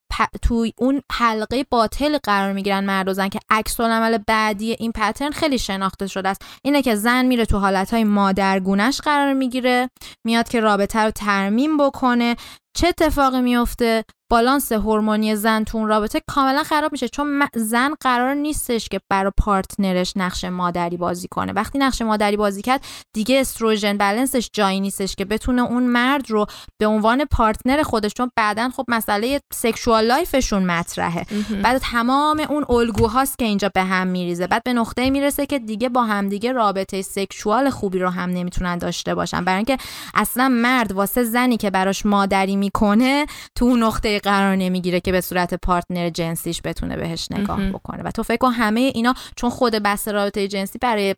[SPEAKER 1] تو اون حلقه باطل قرار می‌گیرن مرد و زن که عکس العمل بعدی این پترن خیلی شناخته شده است. اینه که زن میره تو حالت مادرگونش قرار می‌گیره. میاد که رابطه رو ترمیم بکنه. چه اتفاقی میفته بالانس هورمونی زن تو اون رابطه کاملا خراب میشه چون زن قرار نیستش که برای پارتنرش نقش مادری بازی کنه. وقتی نقش مادری بازی کرد دیگه استروژن بالانسش جایی نیستش که بتونه اون مرد رو به عنوان partner خودش چون بعدا خب مسئله sexual life شون مطرحه. بعد تمام اون الگوهاست که اینجا به هم میریزه. بعد به نقطه می‌رسه که دیگه با همدیگه رابطه sexual خوبی رو هم نمی‌تونن داشته باشن. برای اینکه اصلا مرد واسه زنی که براش مادری می‌کنه تو اون نقطه قرار نمی‌گیره که به صورت partner جنسیش بتونه بهش نگاه بکنه. و تو فکر کن همه اینا چون خود بس رابطه جنسی برای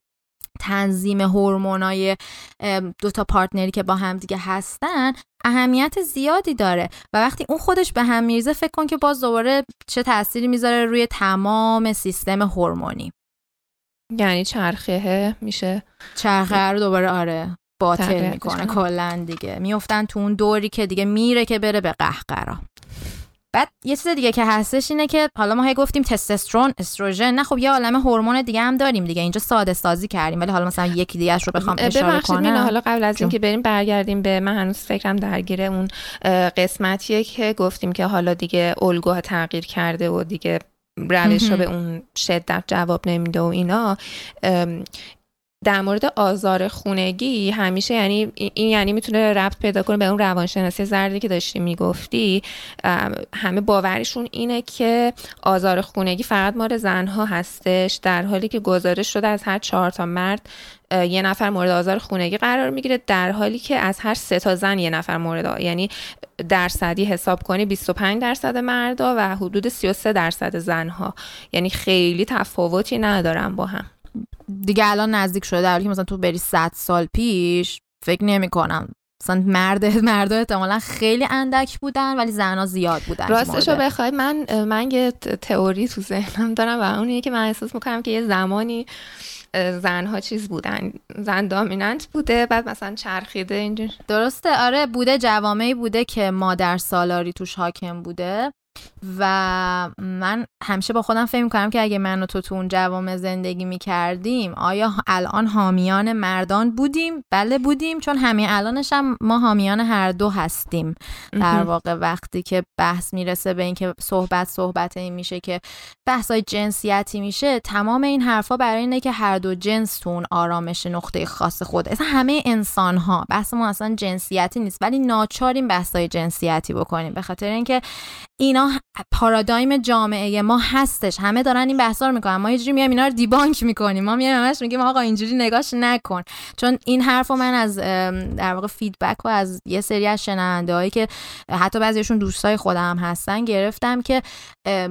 [SPEAKER 1] تنظیم هورمونای دو تا پارتنری که با هم دیگه هستن اهمیت زیادی داره. و وقتی اون خودش به هم میریزه فکر کن که باز دوباره چه تأثیری می‌ذاره روی تمام سیستم هورمونی.
[SPEAKER 2] یعنی چرخه میشه؟
[SPEAKER 1] چرخه رو دوباره آره. باطل می‌کنه کلا دیگه. میفتن تو اون دوری که دیگه میره که بره به قهقرا. بعد یه چیز دیگه که هستش اینه که حالا ما هی گفتیم تستوسترون استروژن. نه خب یه عالم هورمون دیگه هم داریم دیگه. اینجا ساده سازی کردیم. ولی حالا مثلا یکی دیگه رو بخوام اشاره کنم.
[SPEAKER 2] حالا قبل از اینکه بریم برگردیم به من هنوز فکرم درگیر اون قسمتیه که گفتیم که حالا دیگه الگوها تغییر کرده و دیگه روش به اون شدت جواب نمیده و اینا. در مورد آزار خونگی همیشه یعنی این یعنی می‌تونه ربط پیدا کنه به اون روانشناسی زردی که داشتی می‌گفتی. همه باورشون اینه که آزار خونگی فقط مال زنها هستش در حالی که گزارش شده از هر چهار تا مرد یه نفر مورد آزار خونگی قرار می‌گیره در حالی که از هر سه تا زن یه نفر مورد یعنی درصدی حساب کنی 25 درصد مردا و حدود 33 درصد زنها. یعنی خیلی تفاوتی ندارن با هم.
[SPEAKER 1] دیگه الان نزدیک شده در که مثلا تو بری 100 سال پیش فکر نمی کنم مثلا مرد مردا احتمالا خیلی اندک بودن ولی زنها زیاد بودن
[SPEAKER 2] راستشو بخوای من من یه تئوری تو ذهنم دارم و اونیه که من احساس می‌کنم که یه زمانی زنها چیز بودن. زن دامیننت بوده بعد مثلا چرخیده اینجور.
[SPEAKER 1] درسته. آره بوده جوامعی بوده که مادر سالاری توش حاکم بوده. و من همیشه با خودم فکر کنم که اگه من و تو تو اون جوامع زندگی می کردیم آیا الان حامیان مردان بودیم؟ بله بودیم چون همین الانش هم ما حامیان هر دو هستیم. در واقع وقتی که بحث می‌رسه به اینکه صحبت صحبت این میشه که بحثای جنسیتی میشه تمام این حرفا برای اینه که هر دو جنس تو اون آرامش نقطه خاص خود. اصلا همه انسان ها بحث ما اصلا جنسیتی نیست ولی ناچاریم بحثای جنسیتی بکنیم. به خاطر اینکه اینا پارادایم جامعه ما هستش. همه دارن این بحثا رو می‌کنن. ما یه جوری میایم اینا رو دیبانک می‌کنیم. ما میایم همش میگیم آقا اینجوری نگاش نکن. چون این حرفو من از در واقع فیدبک و از یه سری از شنونده هایی که حتی بعضیشون دوستای خودم هستن گرفتم که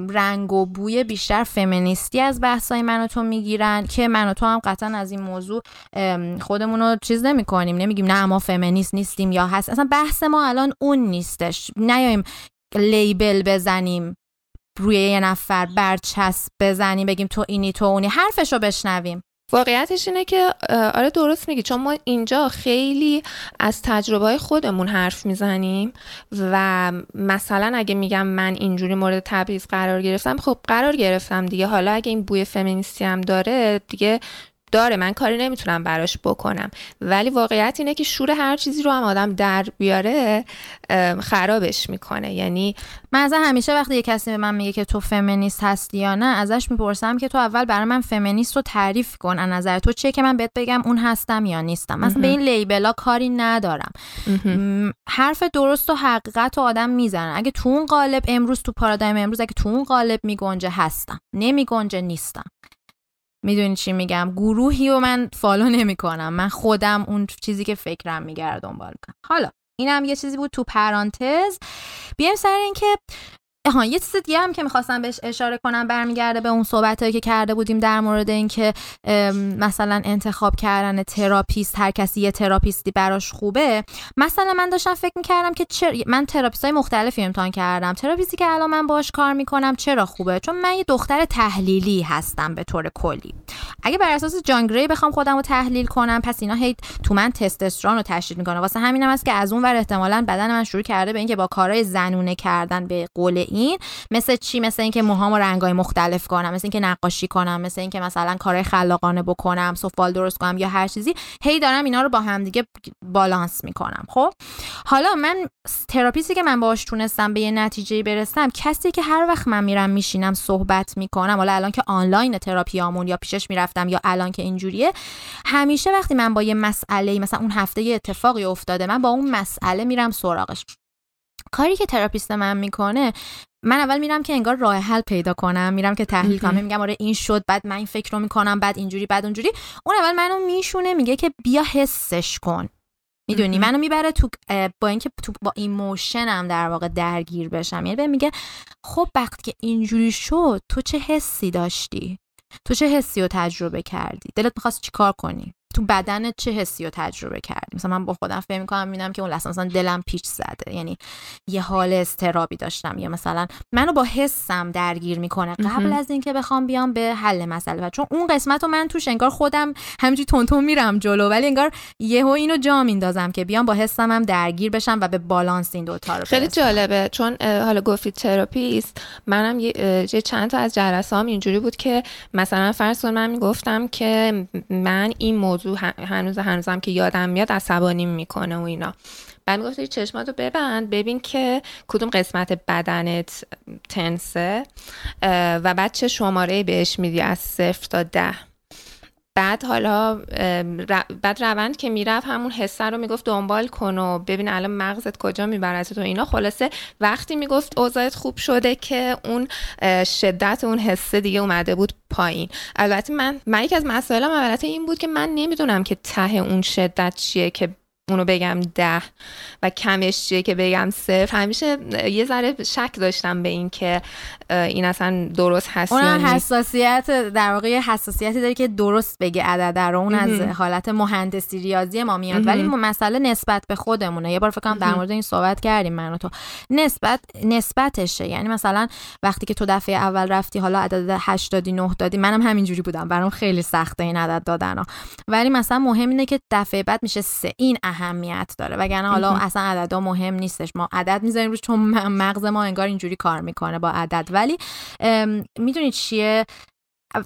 [SPEAKER 1] رنگ و بوی بیشتر فمینیستی از بحثای من و تو می‌گیرن که من و تو هم قطعا از این موضوع خودمون رو چیز نمی‌کنیم. نمیگیم نه ما فمینیست نیستیم یا هست. اصلا بحث ما الان اون نیستش. نیایم لیبل بزنیم روی یه نفر برچسب بزنیم بگیم تو اینی تو اونی حرفش رو بشنویم.
[SPEAKER 2] واقعیتش اینه که آره درست میگی چون ما اینجا خیلی از تجربه خودمون حرف می‌زنیم و مثلا اگه میگم من اینجوری مورد تبعیض قرار گرفتم خب قرار گرفتم دیگه. حالا اگه این بوی فمینیستی هم داره دیگه داره من کاری نمی‌تونم براش بکنم. ولی واقعیت اینه که شور هر چیزی رو هم آدم در بیاره خرابش می‌کنه. یعنی
[SPEAKER 1] من از همیشه وقتی یه کسی به من میگه که تو فمینیست هستی یا نه ازش می‌پرسم که تو اول برای من فمینیست رو تعریف کن از نظر تو چیه که من بهت بگم اون هستم یا نیستم. مثلا به این لیبلا کاری ندارم. حرف درست و حقیقت و آدم می‌زنه. اگه تو اون قالب امروز تو پارادایم امروز اگه تو اون قالب میگنجه هستم. نمیگنجه نیستم. می‌دونی چی میگم؟ گروهی و من فالو نمی کنم من خودم اون چیزی که فکرم میگرد دنبال کنم حالا اینم یه چیزی بود تو پرانتز. بیایم سر این که ها یه چیز دیگه هم که می‌خواستم بهش اشاره کنم برمیگرده به اون صحبت که کرده بودیم در مورد اینکه مثلا انتخاب کردن تراپیست هر کسی یه تراپیستی براش خوبه. مثلا من داشتم فکر می‌کردم که چر... من تراپیست های مختلفی امتحان کردم. تراپیستی که الان من باش کار می‌کنم چرا خوبه؟ چون من یه دختر تحلیلی هستم به طور کلی. اگه بر اساس جانگری بخوام خودم رو تحلیل کنم پس اینا هی تو من تستوسترون رو تشدید می‌کنه واسه همینم است که از اون ور احتمالا بدن من شروع کرده به اینکه با کارهای زنونه کردن به قول این مثل چی؟ مثل اینکه موهامو رنگای مختلف کنم مثل اینکه نقاشی کنم مثل اینکه مثلا کارهای خلاقانه بکنم سفال درست کنم یا هر چیزی هی دارم اینا رو با هم دیگه بالانس می‌کنم خب؟ حالا من تراپیستی که من باهاش تونستم به یه نتیجه برسم کسی که هر وقت من میرم میشینم صحبت می‌کنم. حالا الان که آنلاین تراپیامون یا پیشش می‌رفتم یا الان که اینجوریه همیشه وقتی من با یه مسئله مثلا اون هفته یه اتفاقی افتاده من با اون مسئله میرم سراغش. کاری که تراپیست من می‌کنه من اول میرم که انگار راه حل پیدا کنم میرم که تحلیل کنم میگم آره این شد بعد من این فکر رو می‌کنم بعد اینجوری بعد اونجوری. اون اول منو میشونه میگه که بیا حسش کن. می‌دونی؟ منو می‌بره تو با اینکه تو با ایموشنم در واقع درگیر بشم. یعنی میگه خب وقتی که اینجوری شد تو چه حسی داشتی؟ تو چه حسی رو تجربه کردی؟ دلت می‌خواست چیکار کنی؟ تو بدن چه حسی رو تجربه کردی؟ مثلا من با خودم فکر می‌کنم می‌بینم که اون لحظه مثلا دلم پیچ زده. یعنی یه حال اضطرابی داشتم. یا مثلا منو با حسم درگیر می‌کنه. قبل از اینکه بخوام بیام به حل مسئله. چون اون قسمت رو من توش انگار خودم همینجوری تند میرم جلو. ولی انگار یهو اینو جا میندازم که بیام با حسم هم درگیر بشم و یه بالانس این دوتا رو
[SPEAKER 2] خیلی جالبه. چون حالا گفتی تراپیست. منم یه چند تا از جلسام اینجوری بود که مثلا فرض من می‌گفتم که من این موضوع هنوز هنوزم که یادم میاد عصبانی می‌کنه و اینا. بعد می‌گفت چشماتو ببند ببین که کدوم قسمت بدنت تنسه و بعد چه شماره بهش میدی از صفر تا ده. بعد حالا بعد روند که می‌رفت همون حسه رو می‌گفت دنبال کن و ببین الان مغزت کجا می‌برد تو اینا. خلاصه وقتی می‌گفت اوضاعت خوب شده که اون شدت اون حسه دیگه اومده بود پایین. البته من من یک از مسائلم البته این بود که من نمی‌دونم که ته اون شدت چیه که اونو بگم ده و کمش چیه که بگم صفر. همیشه یه ذره شک داشتم به این که این اصلا درست هست
[SPEAKER 1] اون حساسیت در واقع حساسیتی داره که درست بگه عدد رو اون از حالت مهندسی ریاضی ما میاد. ولی مسئله نسبت به خودمونه. یه بار فکر کنم در مورد این صحبت کردیم من و تو. نسبت نسبتشه. یعنی مثلا وقتی که تو دفعه اول رفتی حالا عدد 8 دادی 9 دادی منم همینجوری بودم. برام خیلی سخته این عدد دادن ها. ولی مثلا مهم اینه که دفعه بعد میشه سه. این اهمیت داره. وگرنه حالا اصلا عددا مهم نیستش. ما عدد می‌ذاریم روش چون مغز ما انگار اینجوری کار می‌کنه با عدد. ولی می‌دونید چیه؟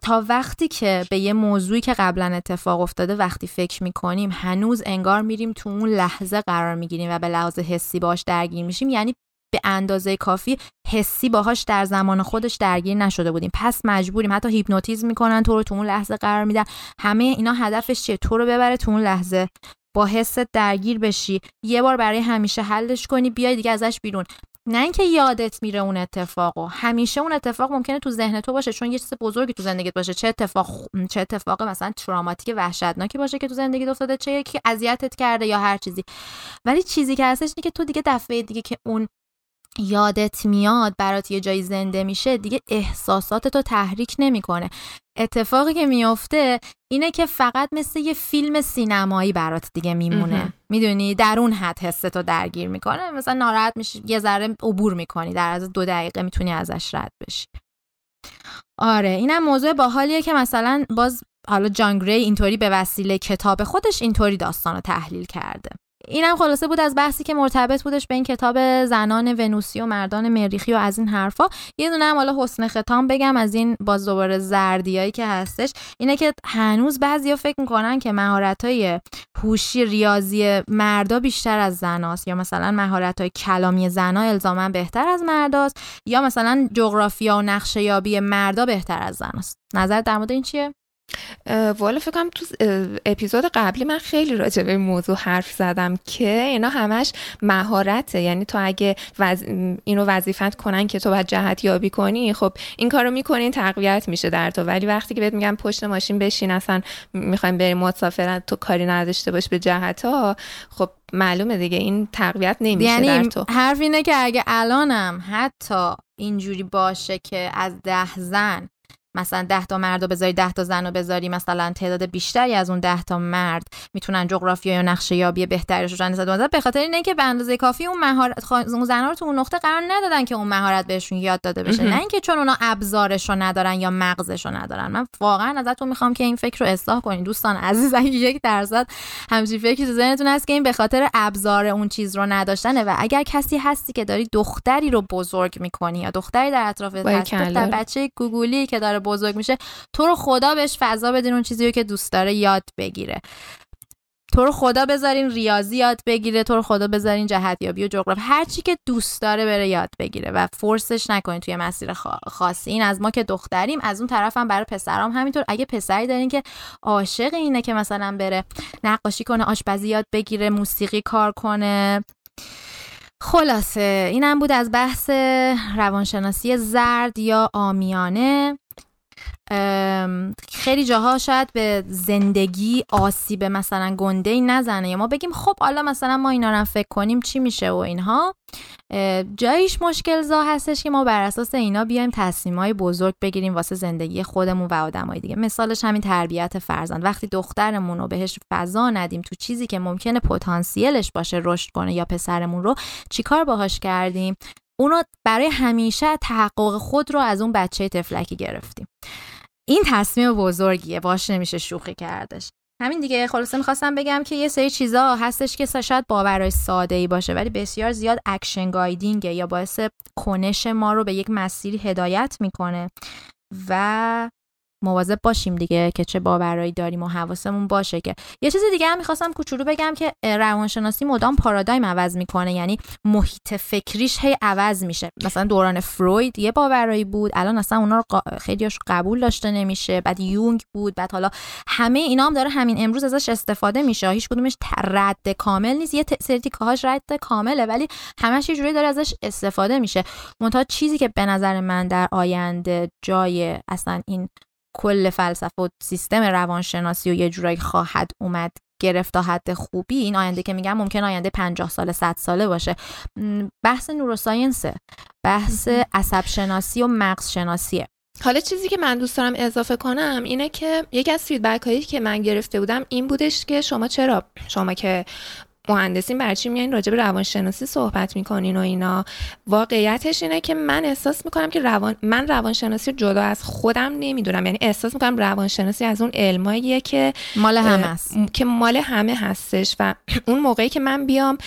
[SPEAKER 1] تا وقتی که به یه موضوعی که قبلا اتفاق افتاده وقتی فکر می‌کنیم هنوز انگار میریم تو اون لحظه قرار می‌گیریم و به لحاظ حسی باش درگیر میشیم. یعنی به اندازه کافی حسی باهاش در زمان خودش درگیر نشده بودیم. پس مجبوریم. حتی هیپنوتیزم می‌کنن تو رو تو اون لحظه قرار میدن. همه اینا هدفش چیه؟ تو رو ببره تو اون لحظه. با حست درگیر بشی. یه بار برای همیشه حلش کنی بیای دیگه ازش بیرون. نه اینکه یادت میره اون اتفاق و همیشه اون اتفاق ممکنه تو ذهن تو باشه چون یه چیز بزرگی تو زندگیت باشه. چه اتفاق چه اتفاق مثلا تراماتیک وحشتناکی باشه که تو زندگیت افتاده چه یکی اذیتت کرده یا هر چیزی. ولی چیزی که هستش اینه که تو دیگه دفعه دیگه که اون یادت میاد برات یه جایی زنده میشه دیگه احساسات تو تحریک نمی‌کنه. اتفاقی که میفته اینه که فقط مثل یه فیلم سینمایی برات دیگه میمونه. می‌دونی؟ در اون حد حس تو درگیر می‌کنه. مثلا ناراحت میشی یه ذره عبور می‌کنی. در از دو دقیقه می‌تونی ازش رد بشی. آره اینم موضوع باحالیه که مثلا باز حالا جان اینطوری به وسیله کتاب خودش اینطوری داستان رو تحلیل کرده. اینم خلاصه بود از بحثی که مرتبط بودش به این کتاب زنان ونوسی و مردان مریخی و از این حرفا. یه دونه هم حالا حسن ختام بگم از این باز دوباره زردیایی که هستش. اینه که هنوز بعضیا فکر می‌کنن که مهارت های هوشی ریاضی مردا بیشتر از زناست. یا مثلا مهارت های کلامی زنا الزاما بهتر از مرداست. یا مثلا جغرافیا و نقشه یابی مردا بهتر از زناست. نظر در مورد این چیه؟
[SPEAKER 2] والا فکر کنم تو اپیزود قبلی من خیلی راجع به این موضوع حرف زدم که اینا همش مهارته یعنی تو اگه وز... اینو وظیفت کنن که تو باید جهت یابی کنی خب این کارو می‌کنی تقویت میشه در تو. ولی وقتی که بهت میگم پشت ماشین بشین اصلا می‌خوایم بریم مسافرت تو کاری نداشته باش به جهت ها خب معلومه دیگه این تقویت نمیشه
[SPEAKER 1] یعنی
[SPEAKER 2] در تو.
[SPEAKER 1] حرف اینه که اگه الانم حتی اینجوری باشه که از ده زن مثلا 10 تا مرد رو بذاری 10 تا زن رو بذاری مثلا تعداد بیشتری از اون 10 تا مرد می‌تونن جغرافیا یا نقشه یابی بهتری رو نسبت به خاطر اینه که به اندازه کافی اون مهارت اون زنا رو تو اون نقطه قرار ندادن که اون مهارت بهشون یاد داده بشه. نه اینکه چون اونا ابزارش رو ندارن یا مغزش رو ندارن. من واقعا ازتون می‌خوام که این فکر رو اصلاح کنین. دوستان عزیز اگه یک درصد همچین فکری تو ذهنتون هست که این به خاطر ابزار اون چیز رو نداشتنه و اگر کسی هستی که داری دختری رو بزرگ می‌کنی یا دختری در اطراف بچه گوگلی که داره بزرگ میشه تو رو خدا بهش فضا بدین اون چیزی رو که دوست داره یاد بگیره. تو رو خدا بذارین ریاضی یاد بگیره تو رو خدا بذارین جهتیابی و جغرافی. هر چی که دوست داره بره یاد بگیره و فورسش نکنین توی مسیر خاصی. این از ما که دختریم از اون طرف هم برای پسرام همینطور. اگه پسری دارین که عاشق اینه که مثلا بره نقاشی کنه آشپزی یاد بگیره موسیقی کار کنه. خلاصه اینم بود از بحث روانشناسی زرد یا آمیانه. خیلی جاها شاید به زندگی آسیب مثلا گنده ای نزنه یا ما بگیم خب حالا مثلا ما اینا رو فکر کنیم چی میشه و اینها. جاییش مشکل زا هستش که ما بر اساس اینا بیایم تصمیم های بزرگ بگیریم واسه زندگی خودمون و آدمای دیگه. مثالش همین تربیت فرزند. وقتی دخترمون رو بهش فضا ندیم تو چیزی که ممکنه پتانسیلش باشه رشد کنه یا پسرمون رو چیکار باهاش کردیم؟ اونو برای همیشه تحقق خود رو از اون بچه طفلکی گرفتیم. این تصمیم بزرگیه باش نمیشه شوخی کردش. همین دیگه خلاصه می‌خواستم بگم که یه سری چیزا هستش که شاید باورای ساده ای باشه ولی بسیار زیاد action guiding ه یا باعث کنش ما رو به یک مسیری هدایت می‌کنه. و مواظب باشیم دیگه که چه باورایی داریم و حواسمون باشه که. یه چیز دیگه هم می‌خواستم کوچولو بگم که روانشناسی مدام پارادایم عوض می‌کنه یعنی محیط فکریش هی عوض میشه. مثلا دوران فروید یه باورایی بود الان اصلا اونا رو خیلیش قبول داشته نمیشه بعد یونگ بود بعد حالا همه اینا هم داره همین امروز ازش استفاده میشه. هیچ کدومش رد کامل نیست یه سری کاهاش رد کامله ولی همش یه جوری داره ازش استفاده میشه. منتها چیزی که به نظر من در آینده جای اصلا این کل فلسفه و سیستم روانشناسی و یه جورایی خواهد اومد گرفت تا حد خوبی. این آینده که میگم ممکن آینده 50 ساله 100 ساله باشه. بحث نوروساینسه. بحث عصب شناسی و مغز شناسیه
[SPEAKER 2] حالا چیزی که من دوست دارم اضافه کنم اینه که یکی از فیدبک هایی که من گرفته بودم این بودش که شما چرا شما که مهندسین برچی میایین راجع به روانشناسی صحبت می‌کنین و اینا؟ واقعیتش اینه که من احساس می‌کنم که روان من روانشناسی جدا از خودم نمی‌دونم. یعنی احساس می‌کنم روانشناسی از اون علماییه که
[SPEAKER 1] مال همه است.
[SPEAKER 2] که مال همه هستش و اون موقعی که من بیام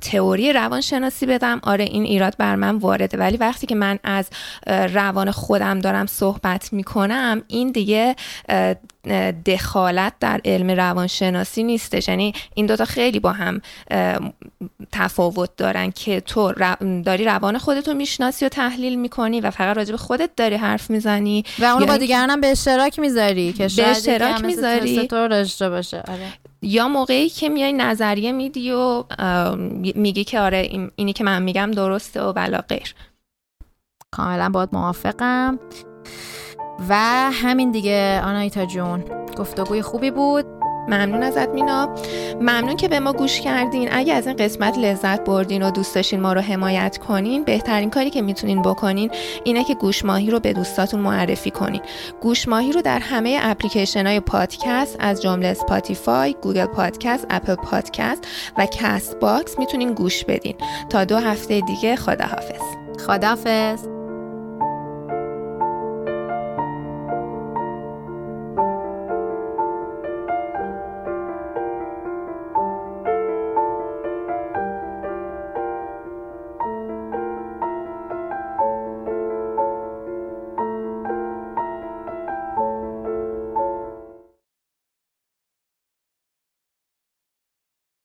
[SPEAKER 2] تئوری روانشناسی بدم. آره این ایراد بر من وارده. ولی وقتی که من از روان خودم دارم صحبت می‌کنم این دیگه دخالت در علم روانشناسی نیستش. یعنی این دوتا خیلی با هم تفاوت دارن که تو داری روان خودتو می‌شناسی و تحلیل می‌کنی و فقط راجع به خودت داری حرف می‌زنی.
[SPEAKER 1] و اونو با دیگران هم به اشتراک می‌ذاری که
[SPEAKER 2] به اشتراک می‌ذاری.
[SPEAKER 1] باشه. آره.
[SPEAKER 2] یا موقعی که میای نظریه میدی و میگی که آره اینی که من میگم درسته و بلا غیر.
[SPEAKER 1] کاملا باید موافقم. و همین دیگه آنایتا جون. گفتگوی خوبی بود.
[SPEAKER 2] ممنون ازت مینا. ممنون که به ما گوش کردین. اگه از این قسمت لذت بردین و دوست داشتین ما رو حمایت کنین بهترین کاری که می‌تونین بکنین اینه که گوش ماهی رو به دوستاتون معرفی کنین. گوش ماهی رو در همه اپلیکیشن های پادکست از جمله Spotify، Google Podcast، Apple Podcast و Castbox می‌تونین گوش بدین. تا دو هفته دیگه خداحافظ.
[SPEAKER 1] خداحافظ.